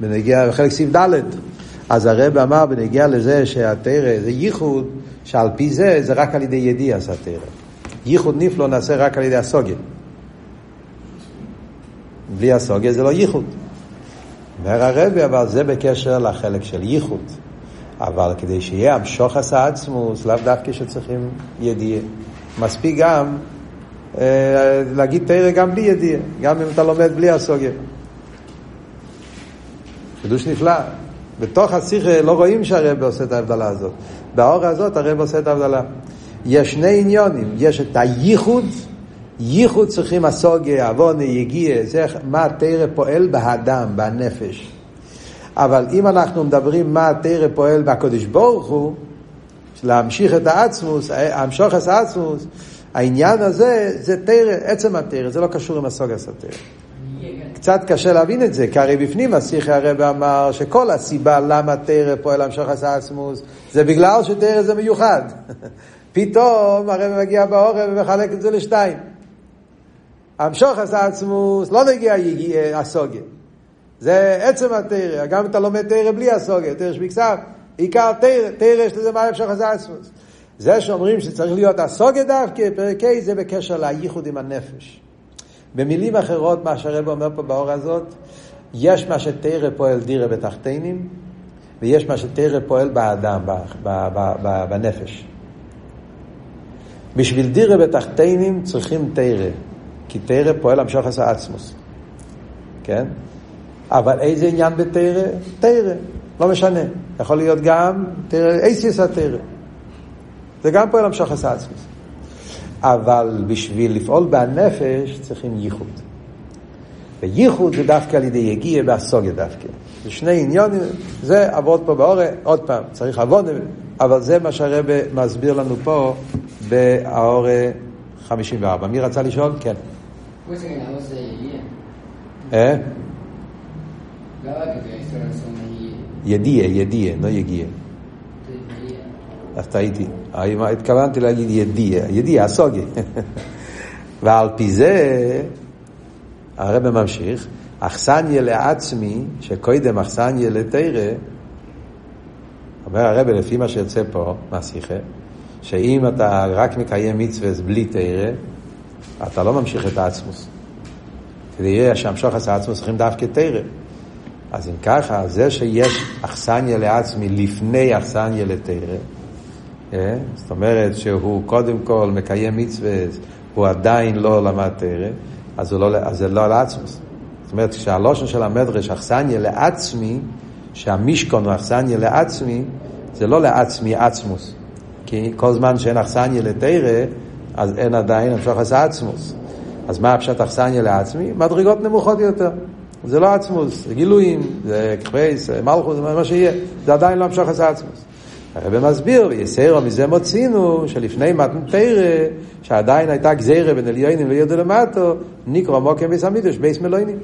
בנגיע, בחלק סעיף ד', אז הרב אמר בנגיע לזה שהתרא זה ייחוד, שעל פי זה, זה רק על ידי ידיע סתרא. ייחוד נפלא נעשה רק על ידי הסוגיה. בלי הסוגיה זה לא ייחוד. אומר הרבי, אבל זה בקשר לחלק של ייחוד. אבל כדי שיהיה המשוך עשה עצמוס, לאו דווקא שצריכים ידיעה. מספיק גם אה, להגיד תרא גם בלי ידיעה, גם אם אתה לומד בלי הסוגיה. חידוש נפלא. בתוך השיחה לא רואים שהרב עושה את ההבדלה הזאת. באור הזאת הרב עושה את ההבדלה. יש שני עניונים, יש את הייחוד, ייחוד צריכים הסוגיה, עוונה, יגיע, זה מה התרא פועל באדם, בנפש. אבל אם אנחנו מדברים מה התרא פועל בקודש ברוך הוא, להמשיך את העצמוס, המשוך את העצמוס, העניין הזה זה תרא, עצם התרא, זה לא קשור עם הסוגיה של התרא. קצת קשה להבין את זה, כי הרי בפנים השיחי הרב אמר שכל הסיבה למה תרא פועל המשוך את העצמוס, זה בגלל שתרא זה מיוחד. פתאום הרב מגיע בעורב ומחלק את זה לשתיים. המשוך עשה עצמוס, לא נגיע הסוגיה. זה עצם התרא, גם אם אתה לומד תרא בלי הסוגיה, תרא שבקסף, עיקר תרא, תרא יש לזה מה המשוך עשה עצמוס. זה שאומרים שצריך להיות הסוגיה דווקא, פרק ה' זה בקשר לייחוד עם הנפש. במילים אחרות, מה שהרב אומר פה באור הזאת, יש מה שתרא פועל דירה בתחתינים, ויש מה שתרא פועל באדם, בנפש. בשביל דירה בתחתינים צריכים תרא, כי תרא פועל המשוך עשה עצמוס. כן? אבל איזה עניין בתרא? תרא, לא משנה. יכול להיות גם תרא, אייסיס התרא. זה גם פועל המשוך עשה עצמוס. אבל בשביל לפעול בנפש צריכים ייחוד. וייחוד זה דווקא על ידי יגיע והסוגיה דווקא. זה שני עניונים, זה עבוד פה באורא, עוד פעם, צריך עבוד, אבל זה מה שהרבא מסביר לנו פה באורא 54. מי רצה לשאול? כן. אה? ידיע, ידיע, לא יגיע. אז טעיתי. התכוונתי להגיד ידיע, ידיע, הסוגיה. ועל פי זה, הרב ממשיך, אכסניה לעצמי, שקודם אכסניה לתרא, אומר הרב לפי מה שיוצא פה מהשיחה, שאם אתה רק מקיים מצווה בלי תרא, אתה לא ממשיך את העצמוס. כדי יהיה שהמשוך עשה עצמוס צריכים דווקא תרא. אז אם ככה, זה שיש אכסניה לעצמי לפני אכסניה לתרא? זאת אומרת שהוא קודם כל מקיים מצווה, הוא עדיין לא למד תרא, אז, לא, אז זה לא לעצמוס. זאת אומרת, כשהלושן של המדרש אכסניה לעצמי, שהמישכון הוא אכסניה לעצמי, זה לא לעצמי עצמוס. כי כל זמן שאין אכסניה לתרא, אז אין עדיין המשוך עשה עצמוס. אז מה הפשט אכסניה לעצמי? מדרגות נמוכות יותר. זה לא עצמוס, זה גילויים, זה כחפייס, מלכוס, מה שיהיה. זה עדיין לא המשוך עשה עצמוס. הרב מסביר, ויסרו מזה מוצינו, שלפני מתן תרא, שעדיין הייתה גזירה בין עליונים וירדו למטו, נקרא מוקם ביס המידוש, ביס מלוינים.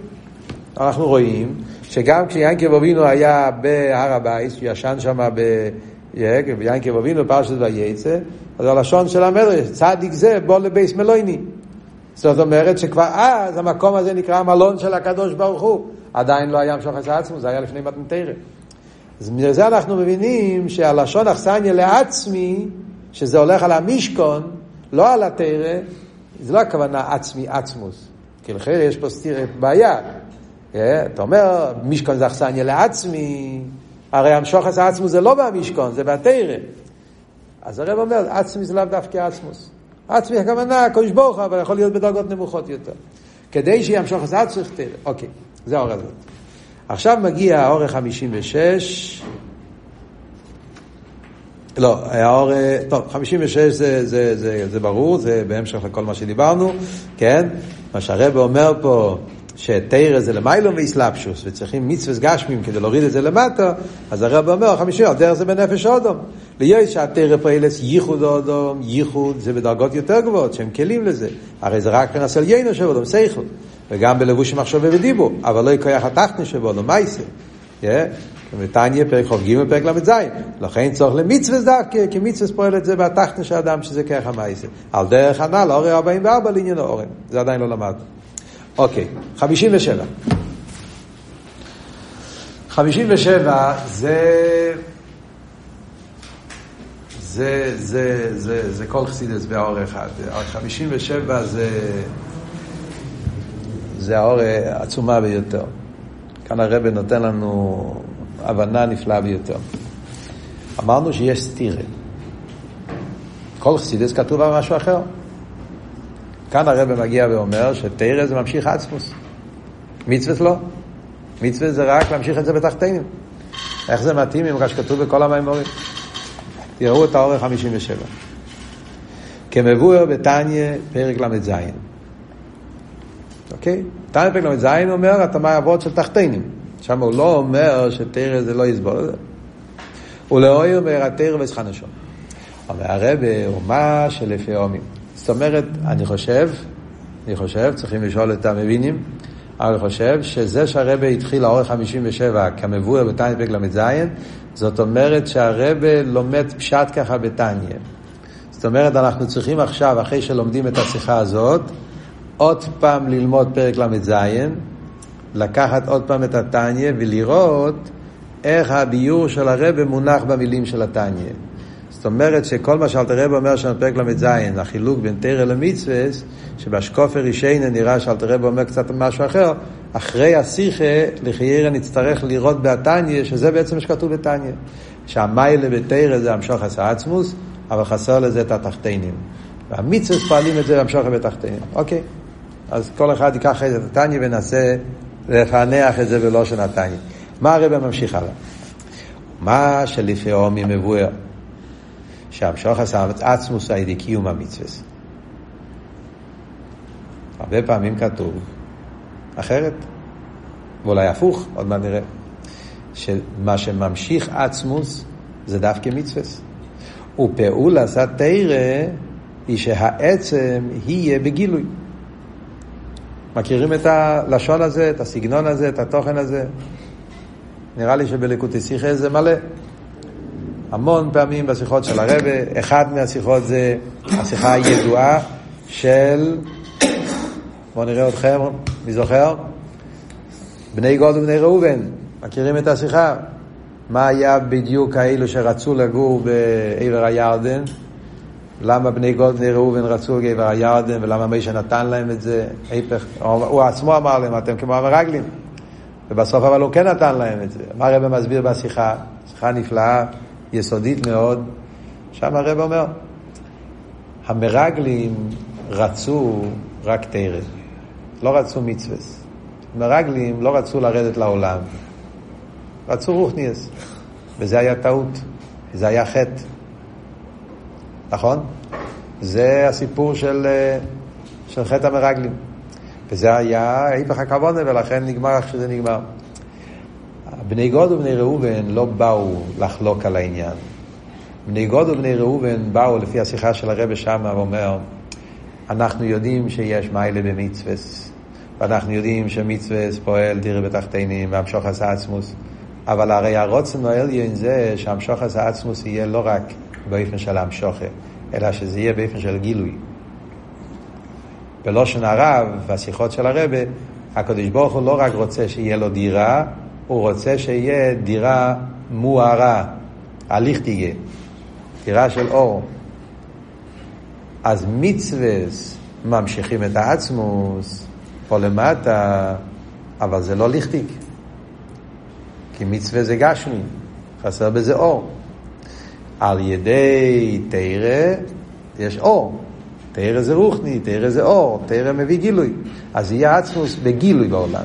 אנחנו רואים שגם כשיינקב אבינו היה בהר הבית, ישן שם ב... ויינקב אבינו פרשת וייצא, אז הלשון של המדרש, צדיק זה בוא לבייס מלויני. זאת אומרת שכבר אז המקום הזה נקרא המלון של הקדוש ברוך הוא. עדיין לא היה המשוך עצמו, זה היה לפני מתנתרא. אז מזה אנחנו מבינים שהלשון אכסניה לעצמי, שזה הולך על המשכון, לא על התרא, זה לא הכוונה עצמי עצמוס. כי לכן יש פה סתיר, בעיה. אה, אתה אומר, משכון זה אכסניה לעצמי, הרי המשוך עצמו זה לא במשכון, זה בתרא. אז הרב אומר, עצמי זה לאו דווקא עצמוס. עצמי הכוונה, הקדוש ברוך הוא, אבל יכול להיות בדרגות נמוכות יותר. כדי שימשוך את עצמו צריך תרא. אוקיי, זה הזה. עכשיו מגיע האור ה-56. לא, האור, טוב, 56 זה, זה, זה, זה ברור, זה בהמשך לכל מה שדיברנו, כן? מה שהרב אומר פה, שתרא זה למיילום ואיסלפשוס, וצריכים מצווה גשמים כדי להוריד את זה למטה, אז הרב אומר, חמישי, דרך זה בנפש אודום. ליש שהתרא פועלס ייחוד אודום, ייחוד זה בדרגות יותר גבוהות, שהם כלים לזה. הרי זה רק מנסה יינו של אודום, סייכל. וגם בלבוש מחשבה ודיבור, אבל לא יקויח התחתנה שבו, לא מייסה. ותניא פרק ח"ג פרק ל"ז. לכן צורך למצווה דווקא, כי מצווה פועל את זה בתחתנה של אדם שזה ככה מייסה. על דרך הנ"ל, אורי 44 לעניין אורן. זה עדיין לא למדנו. אוקיי, 57. 57 זה... זה, זה, זה, זה כל חסידס באור אחד. 57 זה... זה האור העצומה ביותר. כאן הרב נותן לנו הבנה נפלאה ביותר. אמרנו שיש סטירה. כל חסידס כתוב על משהו אחר. כאן הרב מגיע ואומר שתרא זה ממשיך עצמוס. מצוות לא. מצוות זה רק להמשיך את זה בתחתינים. איך זה מתאים עם מה שכתוב בכל המימורים? תראו את האורך 57. כמבואר בתניא פרק ל"ז. אוקיי? תניא פרק ל"ז אומר התאמה אבות של תחתינים. שם הוא לא אומר שתרא זה לא יסבול. הוא לא אומר התרא וסחנשון. אומר הרב הוא מה שלפי עומים. זאת אומרת, אני חושב, אני חושב, צריכים לשאול את המבינים, אבל אני חושב שזה שהרבה התחיל לאורך 57 כמבואר בתניא ל"ז, זאת אומרת שהרבה לומד פשט ככה בתניא. זאת אומרת, אנחנו צריכים עכשיו, אחרי שלומדים את השיחה הזאת, עוד פעם ללמוד פרק ל"ז, לקחת עוד פעם את התניא ולראות איך הביור של הרבה מונח במילים של התניא. זאת אומרת שכל מה שאלתר רב אומר שם בפרק ל"ז, החילוק בין תרא למצווה, שבשקופר רישיינה נראה שאלתר רב אומר קצת משהו אחר, אחרי השיחה, לחיירה נצטרך לראות בתניא, שזה בעצם מה שכתוב בתניא. שהמיילה בתרא זה המשוך עשה עצמוס, אבל חסר לזה את התחתינים. והמצווה פועלים את זה והמשוך בתחתינים. אוקיי, אז כל אחד ייקח את התניא וינסה לפענח את זה בלושן התניא. מה הרב ממשיך הלאה? מה שלפי עומי מבואר. שהמשוך עשה עצמוס על ידי קיום המצווה. הרבה פעמים כתוב אחרת, ואולי הפוך, עוד מעט נראה, שמה שממשיך עצמוס זה דווקא מצווה. ופעולת התרא היא שהעצם יהיה בגילוי. מכירים את הלשון הזה, את הסגנון הזה, את התוכן הזה? נראה לי שבלקוטי שיחה זה מלא. המון פעמים בשיחות של הרבה, אחד מהשיחות זה השיחה הידועה של, בואו נראה אתכם, מי זוכר? בני גד ובני ראובן, מכירים את השיחה? מה היה בדיוק האלו שרצו לגור בעבר הירדן? למה בני גד ובני ראובן רצו בעבר הירדן ולמה משה נתן להם את זה? ההפך, הוא עצמו אמר להם, אתם כמו המרגלים. ובסוף אבל הוא כן נתן להם את זה. מה הרבי מסביר בשיחה? שיחה נפלאה. יסודית מאוד, שם הרב אומר, המרגלים רצו רק תרא, לא רצו מצווה. מרגלים לא רצו לרדת לעולם, רצו רוחניאס, וזה היה טעות, זה היה חטא, נכון? זה הסיפור של, של חטא המרגלים. וזה היה היפך הכוונה, ולכן נגמר איך שזה נגמר. בני גד ובני ראובן לא באו לחלוק על העניין. בני גד ובני ראובן באו, לפי השיחה של הרבי שמה, ואומר, אנחנו יודעים שיש מעלה במצווה, ואנחנו יודעים שמצווה פועל דירה בתחתונים והמשכת העצמות. אבל הרי הרצון העליון זה שהמשכת העצמות יהיה לא רק באופן של המשכה, אלא שזה יהיה באופן של גילוי. בלשון הרבי, בשיחות של הרבי, הקדוש ברוך הוא לא רק רוצה שיהיה לו דירה, הוא רוצה שיהיה דירה מוארה, הליך תהיה, דירה של אור. אז מצווה ממשיכים את העצמוס פה למטה, אבל זה לא ליכטיק. כי מצווה זה גשמי, חסר בזה אור. על ידי תרא יש אור. תרא זה רוחני, תרא זה אור, תרא מביא גילוי. אז יהיה עצמוס בגילוי בעולם.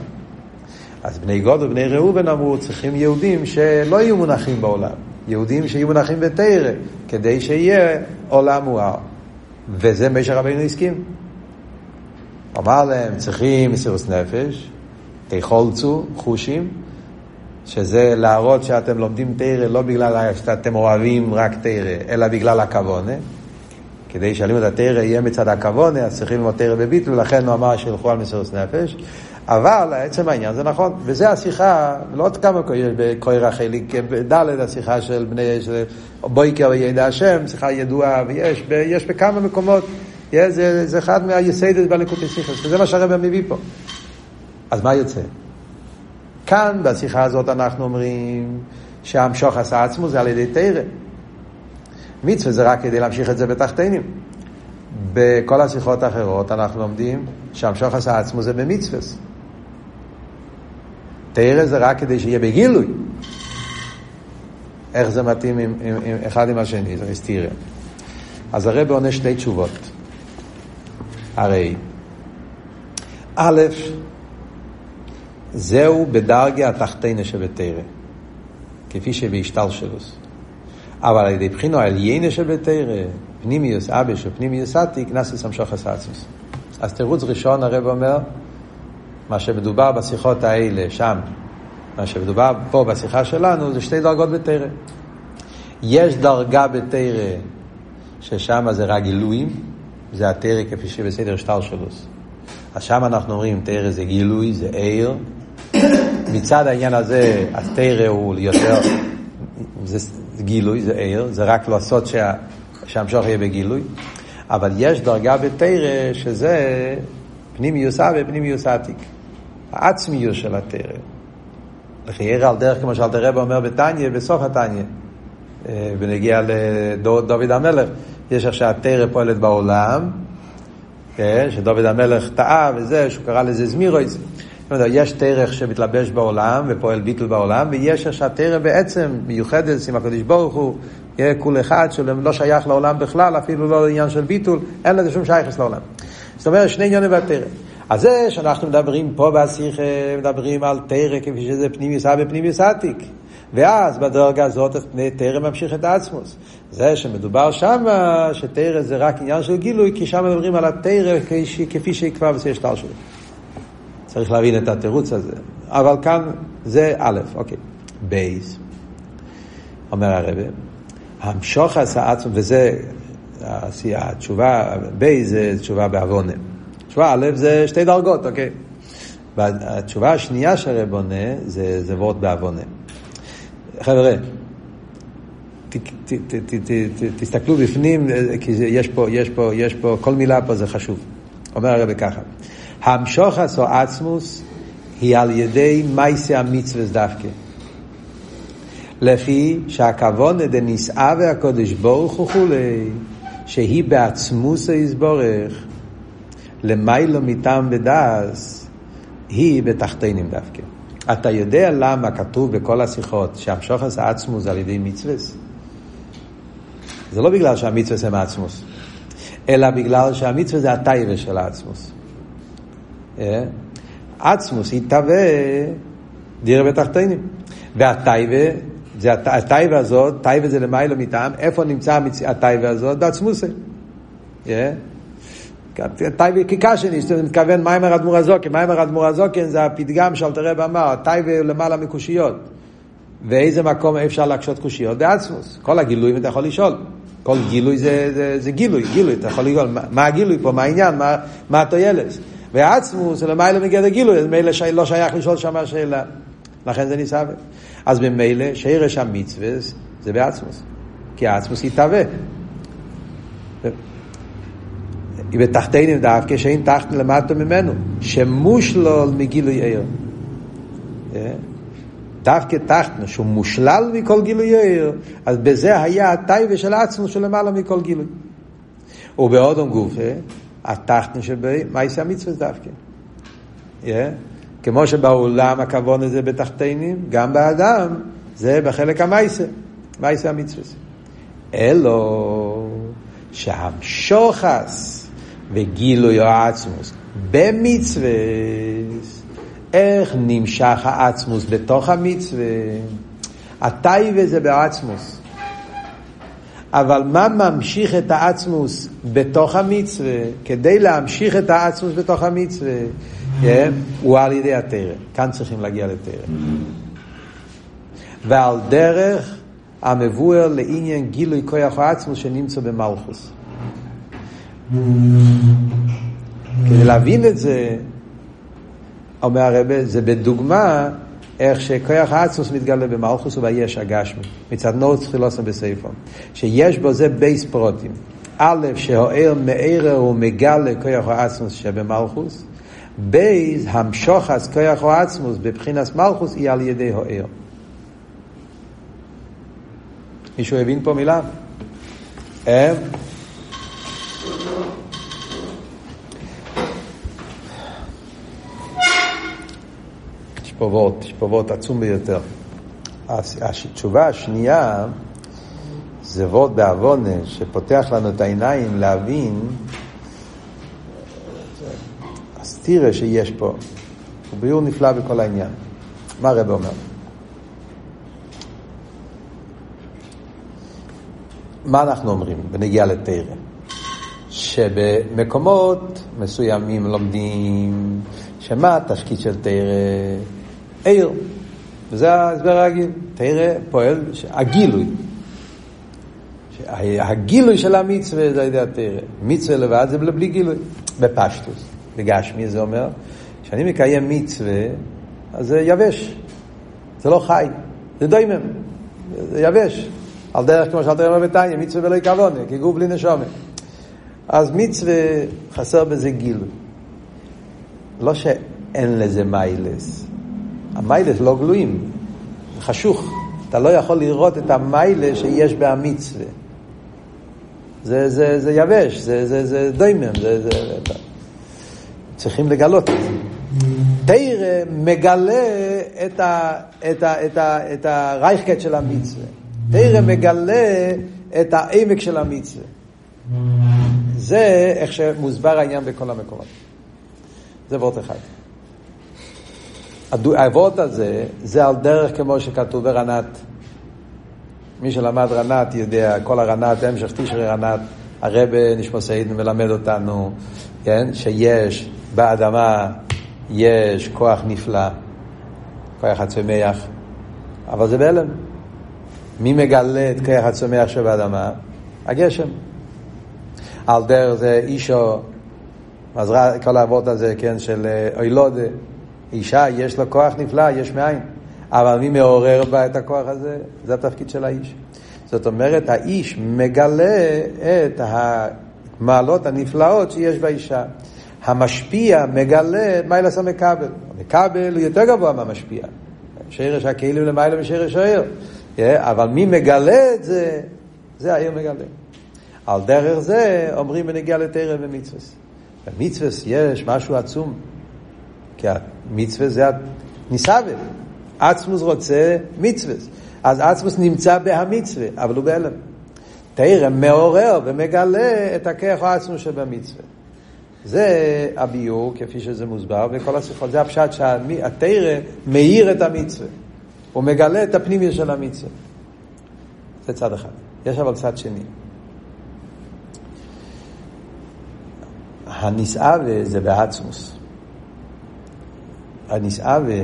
אז בני גוד ובני ראובן אמרו, צריכים יהודים שלא יהיו מונחים בעולם. יהודים שיהיו מונחים בתרא, כדי שיהיה עולם מואר. וזה משה רבינו הסכים. אמר להם, צריכים מסירות נפש, תחולצו, חושים, שזה להראות שאתם לומדים תרא לא בגלל שאתם אוהבים רק תרא, אלא בגלל הכוונה. כדי שהלימוד התרא יהיה מצד הכוונה, אז צריכים ללמוד תרא בביטול, ולכן הוא אמר שילכו על מסירות נפש. אבל עצם העניין זה נכון, וזה השיחה, לא עוד כמה בכוי רחלי, ד' השיחה של בני, בויקר וידע השם, שיחה ידועה, ויש יש בכמה מקומות, יש, זה, זה אחד מהיסיידות בלקוטי שיחס, וזה מה שהרבא מביא פה. אז מה יוצא? כאן בשיחה הזאת אנחנו אומרים שהמשוך עשה עצמו זה על ידי תרא. מצווה זה רק כדי להמשיך את זה בתחתינים. בכל השיחות האחרות אנחנו לומדים שהמשוך עשה עצמו זה במצווה. תרא זה רק כדי שיהיה בגילוי. איך זה מתאים עם, עם, עם אחד עם השני, זה מסתירה. אז הרב עונה שתי תשובות. הרי, א', זהו בדרגה התחתינה שבתרא, כפי שבהשתלשלוס. אבל על ידי בחינו העליינה שבתרא, פנימיוס אבש ופנימיוס עתיק, נסס המשוך הסעצוס. אז תירוץ ראשון הרב אומר, מה שמדובר בשיחות האלה שם, מה שמדובר פה בשיחה שלנו, זה שתי דרגות בתרא. יש דרגה בתרא ששם זה רק גילויים, זה התרא כפי שבסדר שטר שלוס. אז שם אנחנו אומרים, תרא זה גילוי, זה עיר. מצד העניין הזה, התרא הוא יותר, זה גילוי, זה עיר, זה רק לעשות שה, שהמשוך יהיה בגילוי. אבל יש דרגה בתרא שזה פנימיוס אב ופנימיוס עתיק. העצמיוס של התרא. לחייר על דרך כמו שאלתר רב אומר בתניא, בסוף התניא, בנגיע לדוד המלך, יש איך שהתרא פועלת בעולם, כן, שדוד המלך טעה וזה, שהוא קרא לזה זמירויז. יש תרך שמתלבש בעולם ופועל ביטול בעולם, ויש איך שהתרא בעצם מיוחדת עם הקדוש ברוך הוא, יהיה כול אחד שלא שייך לעולם בכלל, אפילו לא לעניין של ביטול, אין לזה שום שייכס לעולם. זאת אומרת, שני עניינים בתרא. אז זה שאנחנו מדברים פה בשיחה, מדברים על תרא כפי שזה פנימיוס אב ופנימיוס עתיק. ואז בדרגה הזאת תרא ממשיך את העצמוס. זה שמדובר שם, שתרא זה רק עניין של גילוי, כי שם מדברים על התרא כפי שהיא כבר בסדר שטר שלו. צריך להבין את התירוץ הזה. אבל כאן זה א', אוקיי. בייס, אומר הרבה, המשוך עשה עצמו, וזה התשובה, בייס זה תשובה בעוונה. תשובה א' זה שתי דרגות, אוקיי. והתשובה השנייה שהרב עונה זה, זה וורט בעוונה. חבר'ה, תסתכלו בפנים, כי יש פה, יש פה, יש פה, כל מילה פה זה חשוב. אומר הרב ככה, המשוך עשו עצמוס היא על ידי מייסי המצווה דווקא. לפי שהכוונה דנישאה והקודש ברוך וכולי, שהיא בעצמוס היסבורך, למיילו מטעם בדס, היא בתחתינים דווקא. אתה יודע למה כתוב בכל השיחות שהמשוך עשה עצמוס על ידי מצווה? זה לא בגלל שהמצווה זה מעצמוס, אלא בגלל שהמצווה זה הטייבה של העצמוס. אה? עצמוס יתהווה דירה בתחתינים. והטייבה, הטייבה הזאת, טייבה זה למיילו מטעם, איפה נמצא הטייבה הזאת? בעצמוסי. אה? טייבה כקשני, אומרת, מתכוון מיימר אדמו"ר הזוקן, מיימר אדמו"ר הזוקן זה הפתגם שאלתר רב אמר, טייבה למעלה מקושיות. ואיזה מקום אפשר להקשות קושיות? בעצמוס. כל הגילויים אתה יכול לשאול. כל גילוי זה, זה, זה גילוי, גילוי, אתה יכול לשאול, מה, מה הגילוי פה, מה העניין, מה, מה התועלת. ועצמוס זה למעלה מגדר גילוי, אז מילא לא שייך לשאול שם השאלה. לכן זה ניסאווה. אז במילא שרש המצווה זה בעצמוס. כי העצמוס יתהווה. בתחתינים דווקא שאין תחתן למטה ממנו, שמושלול מגילוי עיר. אה? דווקא תחתנו, שהוא מושלל מכל גילוי עיר, אז בזה היה הטייבה של עצמו שלמעלה מכל גילוי. ובאודום גופה, התחתנו שבי, מה יעשה המצווה דווקא? Yeah. כמו שבעולם הכוון הזה בתחתינים, גם באדם זה בחלק המייסה, מייסה המצווה. אלו שהמשוחס וגילוי העצמוס במצווה, איך נמשך העצמוס בתוך המצווה? הטייבה זה בעצמוס. אבל מה ממשיך את העצמוס בתוך המצווה, כדי להמשיך את העצמוס בתוך המצווה, כן? הוא על ידי התרא. כאן צריכים להגיע לתרא. ועל דרך המבואר לעניין גילוי כוח העצמוס שנמצא במלכוס. כדי להבין את זה, אומר הרבה, זה בדוגמה איך שכוח האצוס מתגלה במלכוס וביש הגשמי, מצד נורץ חילוסם בסייפו, שיש בו זה בייס פרוטים. א', שהאר מארר ומגלה כוח האצמוס שבמלכוס, בייס, המשוחס כוח האצמוס בבחינס מלכוס היא על ידי האר. מישהו הבין פה מילה? אה? פה וורט עצום ביותר. התשובה השנייה זה וורט בעוונה שפותח לנו את העיניים להבין הסתירה שיש פה. הוא ביור נפלא בכל העניין. מה הרב אומר? מה אנחנו אומרים בנגיעה לתרא? שבמקומות מסוימים לומדים שמה התשקיט של תרא? עיר. וזה ההסבר הרגיל. תראה, פועל, הגילוי. הגילוי של המצווה זה על ידי התרא. מצווה לבד זה בלי גילוי. בפשטוס. בגשמי זה אומר, כשאני מקיים מצווה, אז זה יבש. זה לא חי. זה דוימם. זה יבש. על דרך כמו שאתה אומר בתניא, מצווה ולא יקבונה, כי גוף בלי נשומת. אז מצווה, חסר בזה גילוי. לא שאין לזה מיילס, המיילס לא גלויים, חשוך. אתה לא יכול לראות את המיילה שיש בהמצווה. זה, זה, זה יבש, זה, זה, זה דוימם, זה, זה, צריכים לגלות את זה. תרא מגלה את, ה, את, ה, את, ה, את הרייכקט של המצווה. תרא מגלה את העמק של המצווה. זה איך שמוסבר העניין בכל המקומות. זה וורט אחד. האבות הזה, זה על דרך כמו שכתוב ברנת. מי שלמד רנת יודע, כל הרנת, המשך תשרי רנת, הרבה נשמוסיין מלמד אותנו, כן, שיש באדמה, יש כוח נפלא, כוח הצומח, אבל זה בהלם. מי מגלה את כוח הצומח שבאדמה? הגשם. על דרך זה אישו, אז כל האבות הזה, כן, של אוילודה. אישה יש לו כוח נפלא, יש מאין. אבל מי מעורר בה את הכוח הזה? זה התפקיד של האיש. זאת אומרת, האיש מגלה את המעלות הנפלאות שיש באישה. המשפיע מגלה מיילס המקבל. המקבל הוא יותר גבוה מהמשפיע. שרש הכלים למעלה משרש העיר. אבל מי מגלה את זה, זה העיר מגלה. על דרך זה אומרים בנגיע לתרא ומצווה. במצווה יש משהו עצום. כי המצווה זה ניסאווה. עצמוס רוצה מצווה. אז עצמוס נמצא בהמצווה, אבל הוא בהלם. תראה, מעורר ומגלה את הכיח העצמוס שבמצווה. זה הביור, כפי שזה מוסבר בכל השיחות. זה הפשט שהתרא מאיר את המצווה. הוא מגלה את הפנימיה של המצווה. זה צד אחד. יש אבל צד שני. הנישאווה זה בעצמוס. הנסעווה,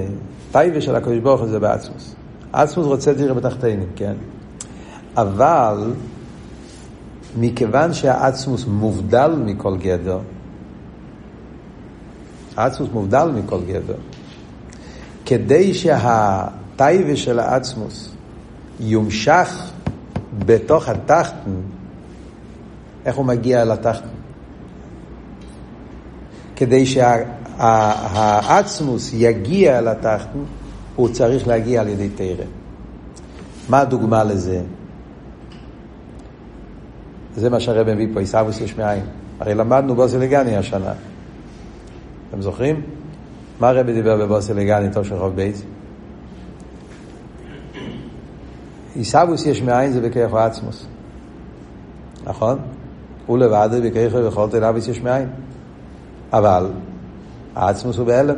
טייבה של הקדוש ברוך הוא זה בעצמוס. עצמוס רוצה דירה בתחתינים, כן? אבל מכיוון שהעצמוס מובדל מכל גדר, העצמוס מובדל מכל גבר. כדי שהטייבה של העצמוס יומשך בתוך התחתן, איך הוא מגיע לתחתן? כדי שהעצמוס יגיע לתחתן, הוא צריך להגיע על ידי תרא. מה הדוגמה לזה? זה מה שהרב מביא פה, עיסאוויס יש מאין. הרי למדנו בוסילגני השנה. אתם זוכרים? מה הרב דיבר בבוסילגני, טוב של רוב בייס? עיסאוויס יש מאין זה בכיח עצמוס. נכון? הוא לבד בכיח וכל תלאביס יש מאין. אבל העצמוס הוא בהלם.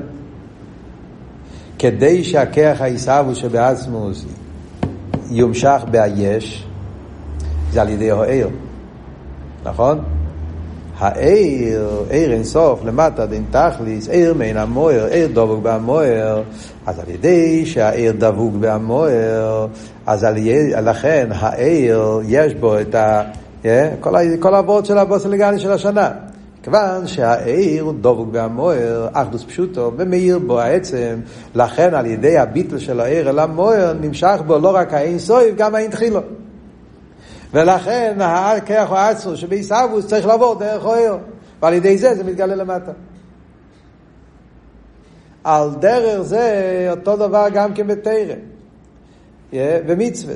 כדי שהכיח העיסאוויס שבעצמוס יומשך ביש, זה על ידי העיר. נכון? העיר, עיר אינסוף, למטה דין תכליס, עיר מן המוער, עיר דבוק במוער, אז על ידי שהעיר דבוק במוער, אז על ידי, לכן העיר יש בו את ה... כל, כל העבוד של הבוסלגני של השנה. כיוון שהעיר הוא דבוק במוער, אחדוס פשוטו, ומאיר בו העצם, לכן על ידי הביטל של העיר אל המוער, נמשך בו לא רק האין סויב, גם האין תחילו. ולכן הכרך או העצמו שבעיסאוווס צריך לעבור דרך אוהר, ועל ידי זה זה מתגלה למטה. על דרך זה אותו דבר גם כן בתרא במצווה.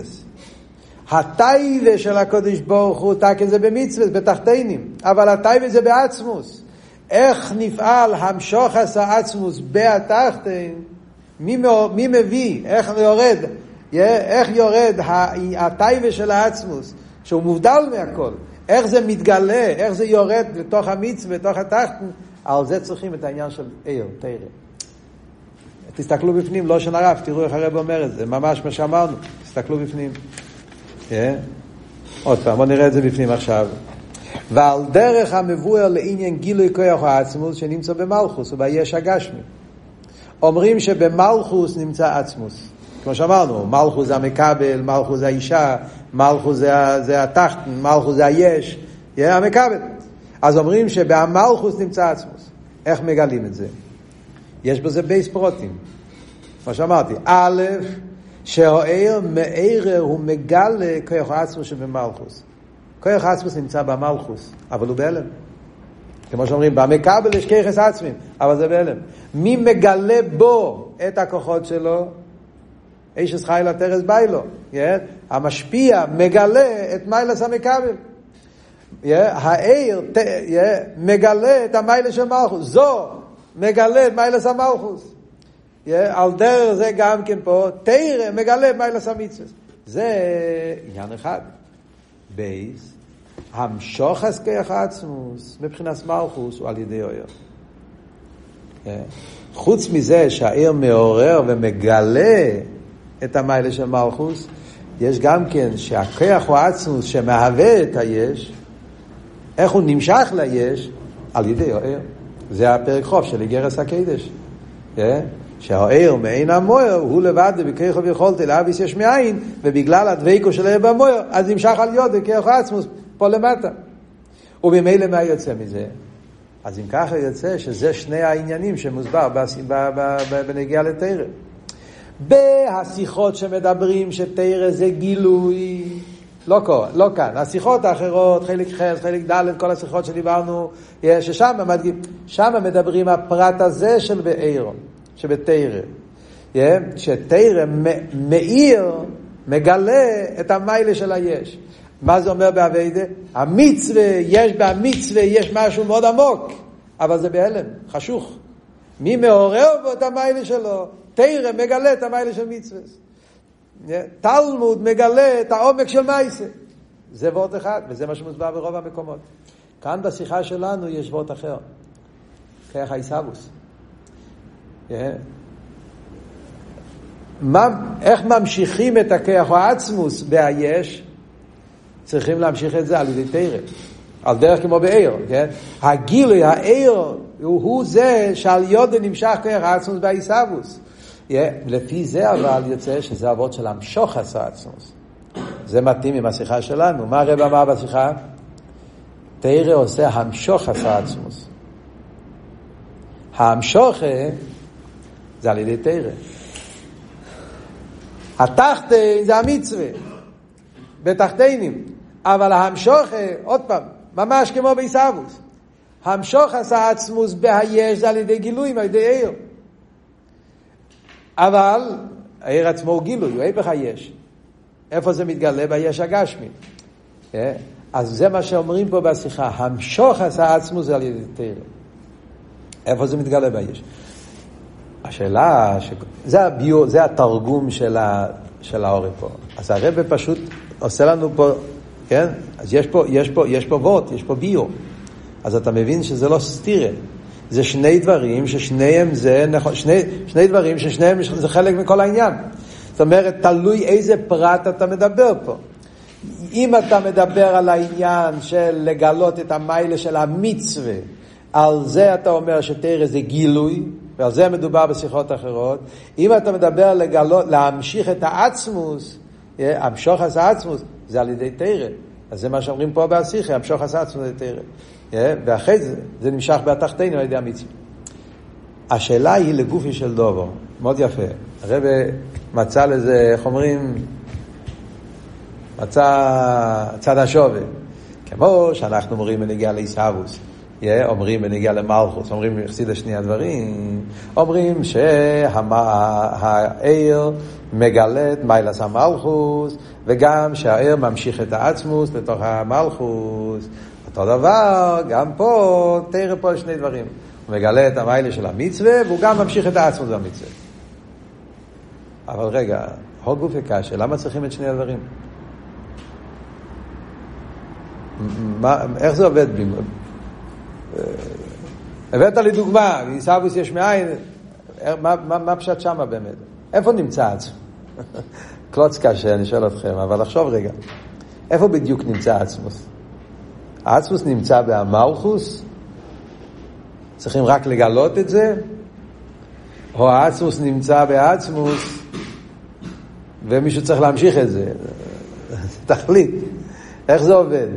הטייבה של הקודש ברוך הוא תקן זה במצווה, בתחתינים, אבל הטייבה זה בעצמוס. איך נפעל המשוך עשה עצמוס בהתחתין? מי, מי מביא? איך יורד? איך יורד הטייבה של העצמוס? שהוא מובדל מהכל. איך זה מתגלה, איך זה יורד לתוך המצווה, לתוך התחתן, על זה צריכים את העניין של עיר, תרא. תסתכלו בפנים, לא שנה רב, תראו איך הרב אומר את זה, ממש מה שאמרנו, תסתכלו בפנים. כן? עוד פעם, בואו נראה את זה בפנים עכשיו. ועל דרך המבואר לעניין גילוי כוח העצמוס שנמצא במלכוס וביש הגשמי. אומרים שבמלכוס נמצא עצמוס. כמו שאמרנו, מלכוס זה המקבל, מלכוס זה האישה, מלכוס זה, זה התחתן, מלכוס זה היש, יהיה המקבל. אז אומרים שבמלכוס נמצא עצמוס. איך מגלים את זה? יש בזה בייס פרוטים. כמו שאמרתי, א', שהאיר מאירר הוא מגלה כוח עצמוס שבמלכוס. כוח עצמוס נמצא במלכוס, אבל הוא בהלם. כמו שאומרים, במקבל יש כיחס עצמים, אבל זה בהלם. מי מגלה בו את הכוחות שלו? איש חיילה תרס ביילו. המשפיע מגלה את מעלת המקבל. האור? מגלה את המעלה של מלכות. זו מגלה את מעלת המלכות. על דרך זה גם כן פה, תורה מגלה מעלת המצווה. זה עניין אחד. ב', המשכת העצמות מבחינת מלכות הוא על ידי אור. חוץ מזה שהאור מעורר ומגלה את המיילה של מלכוס, יש גם כן שהכוח הוא עצמוס שמהווה את היש, איך הוא נמשך ליש? על ידי האר. זה הפרק חוף של איגרס הקדש. שהאר מעין המויר הוא לבד בכרך ויכולתי לאביס יש מאין ובגלל הדבקו של האר במויר אז נמשך על יודו כרך עצמוס פה למטה. וממילא מה יוצא מזה? אז אם ככה יוצא שזה שני העניינים שמוסבר בנגיעה לתרם. בהשיחות שמדברים שתרא זה גילוי, לא כאן, לא כאן. השיחות האחרות, חלק ח', חלק ד', כל השיחות שדיברנו, ששם מדברים הפרט הזה של בעיר, שבתרא. שתרא מאיר, מגלה את המיילה של היש. מה זה אומר באביידה? המצווה, יש במצווה, יש משהו מאוד עמוק, אבל זה בהלם, חשוך. מי מעורר בו את המיילה שלו? תרא מגלה את המיילה של מצווה. תלמוד מגלה את העומק של מייסה. זה וורט אחד, וזה מה שמוסבר ברוב המקומות. כאן בשיחה שלנו יש וורט אחר. כרך העיסאוווס. מה, איך ממשיכים את הכרך העצמוס בהיש? צריכים להמשיך את זה על ידי תרא. על דרך כמו בעיר, כן? הגילוי, העיר, הוא, הוא זה שעל יודו נמשך כרך העצמוס בעיסאוווס. לפי זה אבל יוצא שזה אבות של המשוך עשה עצמוס. זה מתאים עם השיחה שלנו. מה הרב אמר בשיחה? תרא עושה המשוך עשה עצמוס. ההמשוכה זה על ידי תרא. התחתן זה המצווה, בתחתינים. אבל ההמשוכה, עוד פעם, ממש כמו בעיסאוווס. המשוך עשה עצמוס בהיש זה על ידי גילויים, על ידי עיר. אבל העיר עצמו הוא גילוי, הוא היפך היש. איפה זה מתגלה? ביש הגשמי. אה? אז זה מה שאומרים פה בשיחה, המשוך עשה עצמו זה על ידי תרא. איפה זה מתגלה ביש? השאלה, ש... זה, הביור, זה התרגום של, ה... של האורי פה. אז הרב פשוט עושה לנו פה, כן? אז יש פה, יש פה, יש פה וורט, יש פה ביור. אז אתה מבין שזה לא סטירה. זה שני דברים ששניהם זה, נכון, שני, שני דברים ששניהם זה חלק מכל העניין. זאת אומרת, תלוי איזה פרט אתה מדבר פה. אם אתה מדבר על העניין של לגלות את המיילה של המצווה, על זה אתה אומר שתרא זה גילוי, ועל זה מדובר בשיחות אחרות. אם אתה מדבר לגלות, להמשיך את העצמוס, אה, המשוך את העצמוס, זה על ידי תרא. אז זה מה שאומרים פה בהשיחה, המשוך את העצמוס זה תרא. אה, ואחרי זה, זה נמשך בתחתינו על ידי המצווה. השאלה היא לגופי של דובו, מאוד יפה. הרב מצא לזה, איך אומרים, מצא צד השווה. כמו שאנחנו אומרים בנגיעה לעיסאוווס, אומרים בנגיעה למלכוס, אומרים יחסית לשני הדברים, אומרים שהעיר מגלה את מיילס המלכוס, וגם שהעיר ממשיך את העצמוס לתוך המלכוס. אותו דבר, גם פה, תראה פה שני דברים. הוא מגלה את המיילה של המצווה, והוא גם ממשיך את העצמוס במצווה. אבל רגע, הוד גוף וקשה, למה צריכים את שני הדברים? מה, איך זה עובד? הבאת לי דוגמה, עיסאוויס יש מאין, מה, מה, מה פשט שמה באמת? איפה נמצא עצמו? קלוץ קשה, אני שואל אתכם, אבל לחשוב רגע. איפה בדיוק נמצא עצמוס? העצמוס נמצא באמלכוס? צריכים רק לגלות את זה? או העצמוס נמצא בעצמוס ומישהו צריך להמשיך את זה? תחליט. איך זה עובד?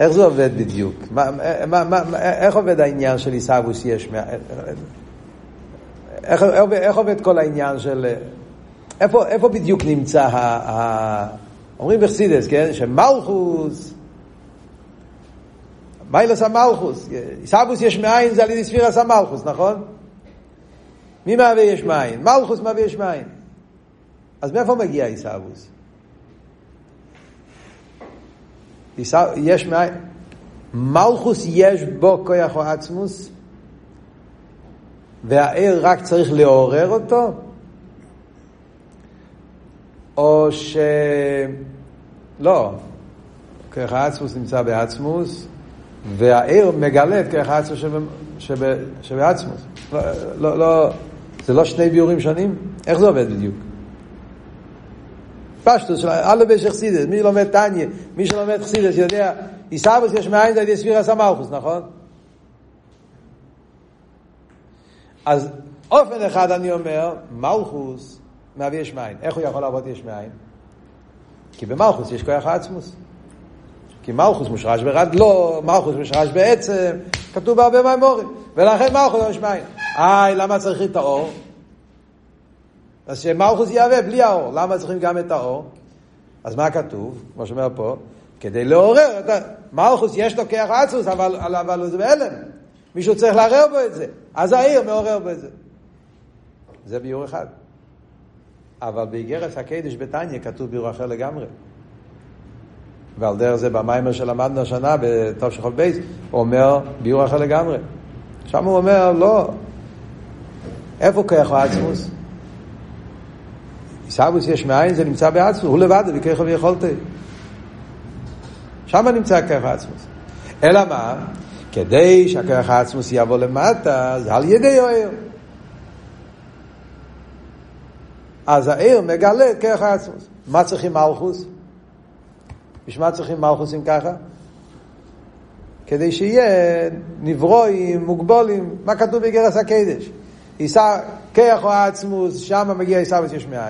איך זה עובד בדיוק? מה, מה, מה, איך עובד העניין של עיסאוווס יש? איך, איך, איך עובד כל העניין של... איפה, איפה בדיוק נמצא ה... ה אומרים בחסידס, כן? שמלכוס, מיילס המלכוס, עיסאוווס יש מאין זה על ידי ספירס המלכוס, נכון? מי מהווה יש מאין? מלכוס מהווה יש מאין. אז מאיפה מגיע עיסאוווס? יש מאין, מלכוס יש בו כוח או עצמוס, והער רק צריך לעורר אותו, או ש... לא, כוח העצמוס נמצא בעצמוס, והער מגלה את כוח העצמוס שבעצמוס. לא, לא, לא, זה לא שני ביורים שונים? איך זה עובד בדיוק? פשטוס, אלו בשך סידס, מי לומד טניה, מי שלומד חסידס יודע, עיסאוויס יש מאין זה על ידי ספירס המלכוס, נכון? אז אופן אחד אני אומר, מלכוס מהווה יש מאין. איך הוא יכול לעבוד יש מאין? כי במלכוס יש כוח העצמוס. כי מלכוס מושרש ברדלו, מלכוס מושרש בעצם, כתוב בהרבה מהמורים. ולכן מלכוס יש מאין. איי, למה צריך את האור? אז שמלכוס יהווה בלי האור. למה צריכים גם את האור? אז מה כתוב? כמו שאומר פה, כדי לעורר את ה... מלכוס יש לו כיח עצוס, אבל, אבל זה בהלם. מישהו צריך לערער בו את זה. אז העיר מעורר בו את זה. זה ביור אחד. אבל באיגרס הקדש בתניא כתוב ביור אחר לגמרי. ועל דרך זה במיימר שלמדנו השנה בטוב של חוב בייס, הוא אומר ביור אחר לגמרי. שם הוא אומר, לא, איפה כיח העצמוס? עיסאוויס יש מאין, זה נמצא בעצמו, הוא לבד, וככה ויכולתי. שם נמצא כרך העצמוס. אלא מה? כדי שהכרך העצמוס יבוא למטה, זה על ידי העיר. אז העיר מגלה את כרך העצמוס. מה צריכים מלכוס? בשביל מה צריכים מלכוס אם ככה? כדי שיהיה נברואים, מוגבולים, מה כתוב בגרס הקדש? כרך או העצמוס, שם מגיע עיסאוויס יש מאין.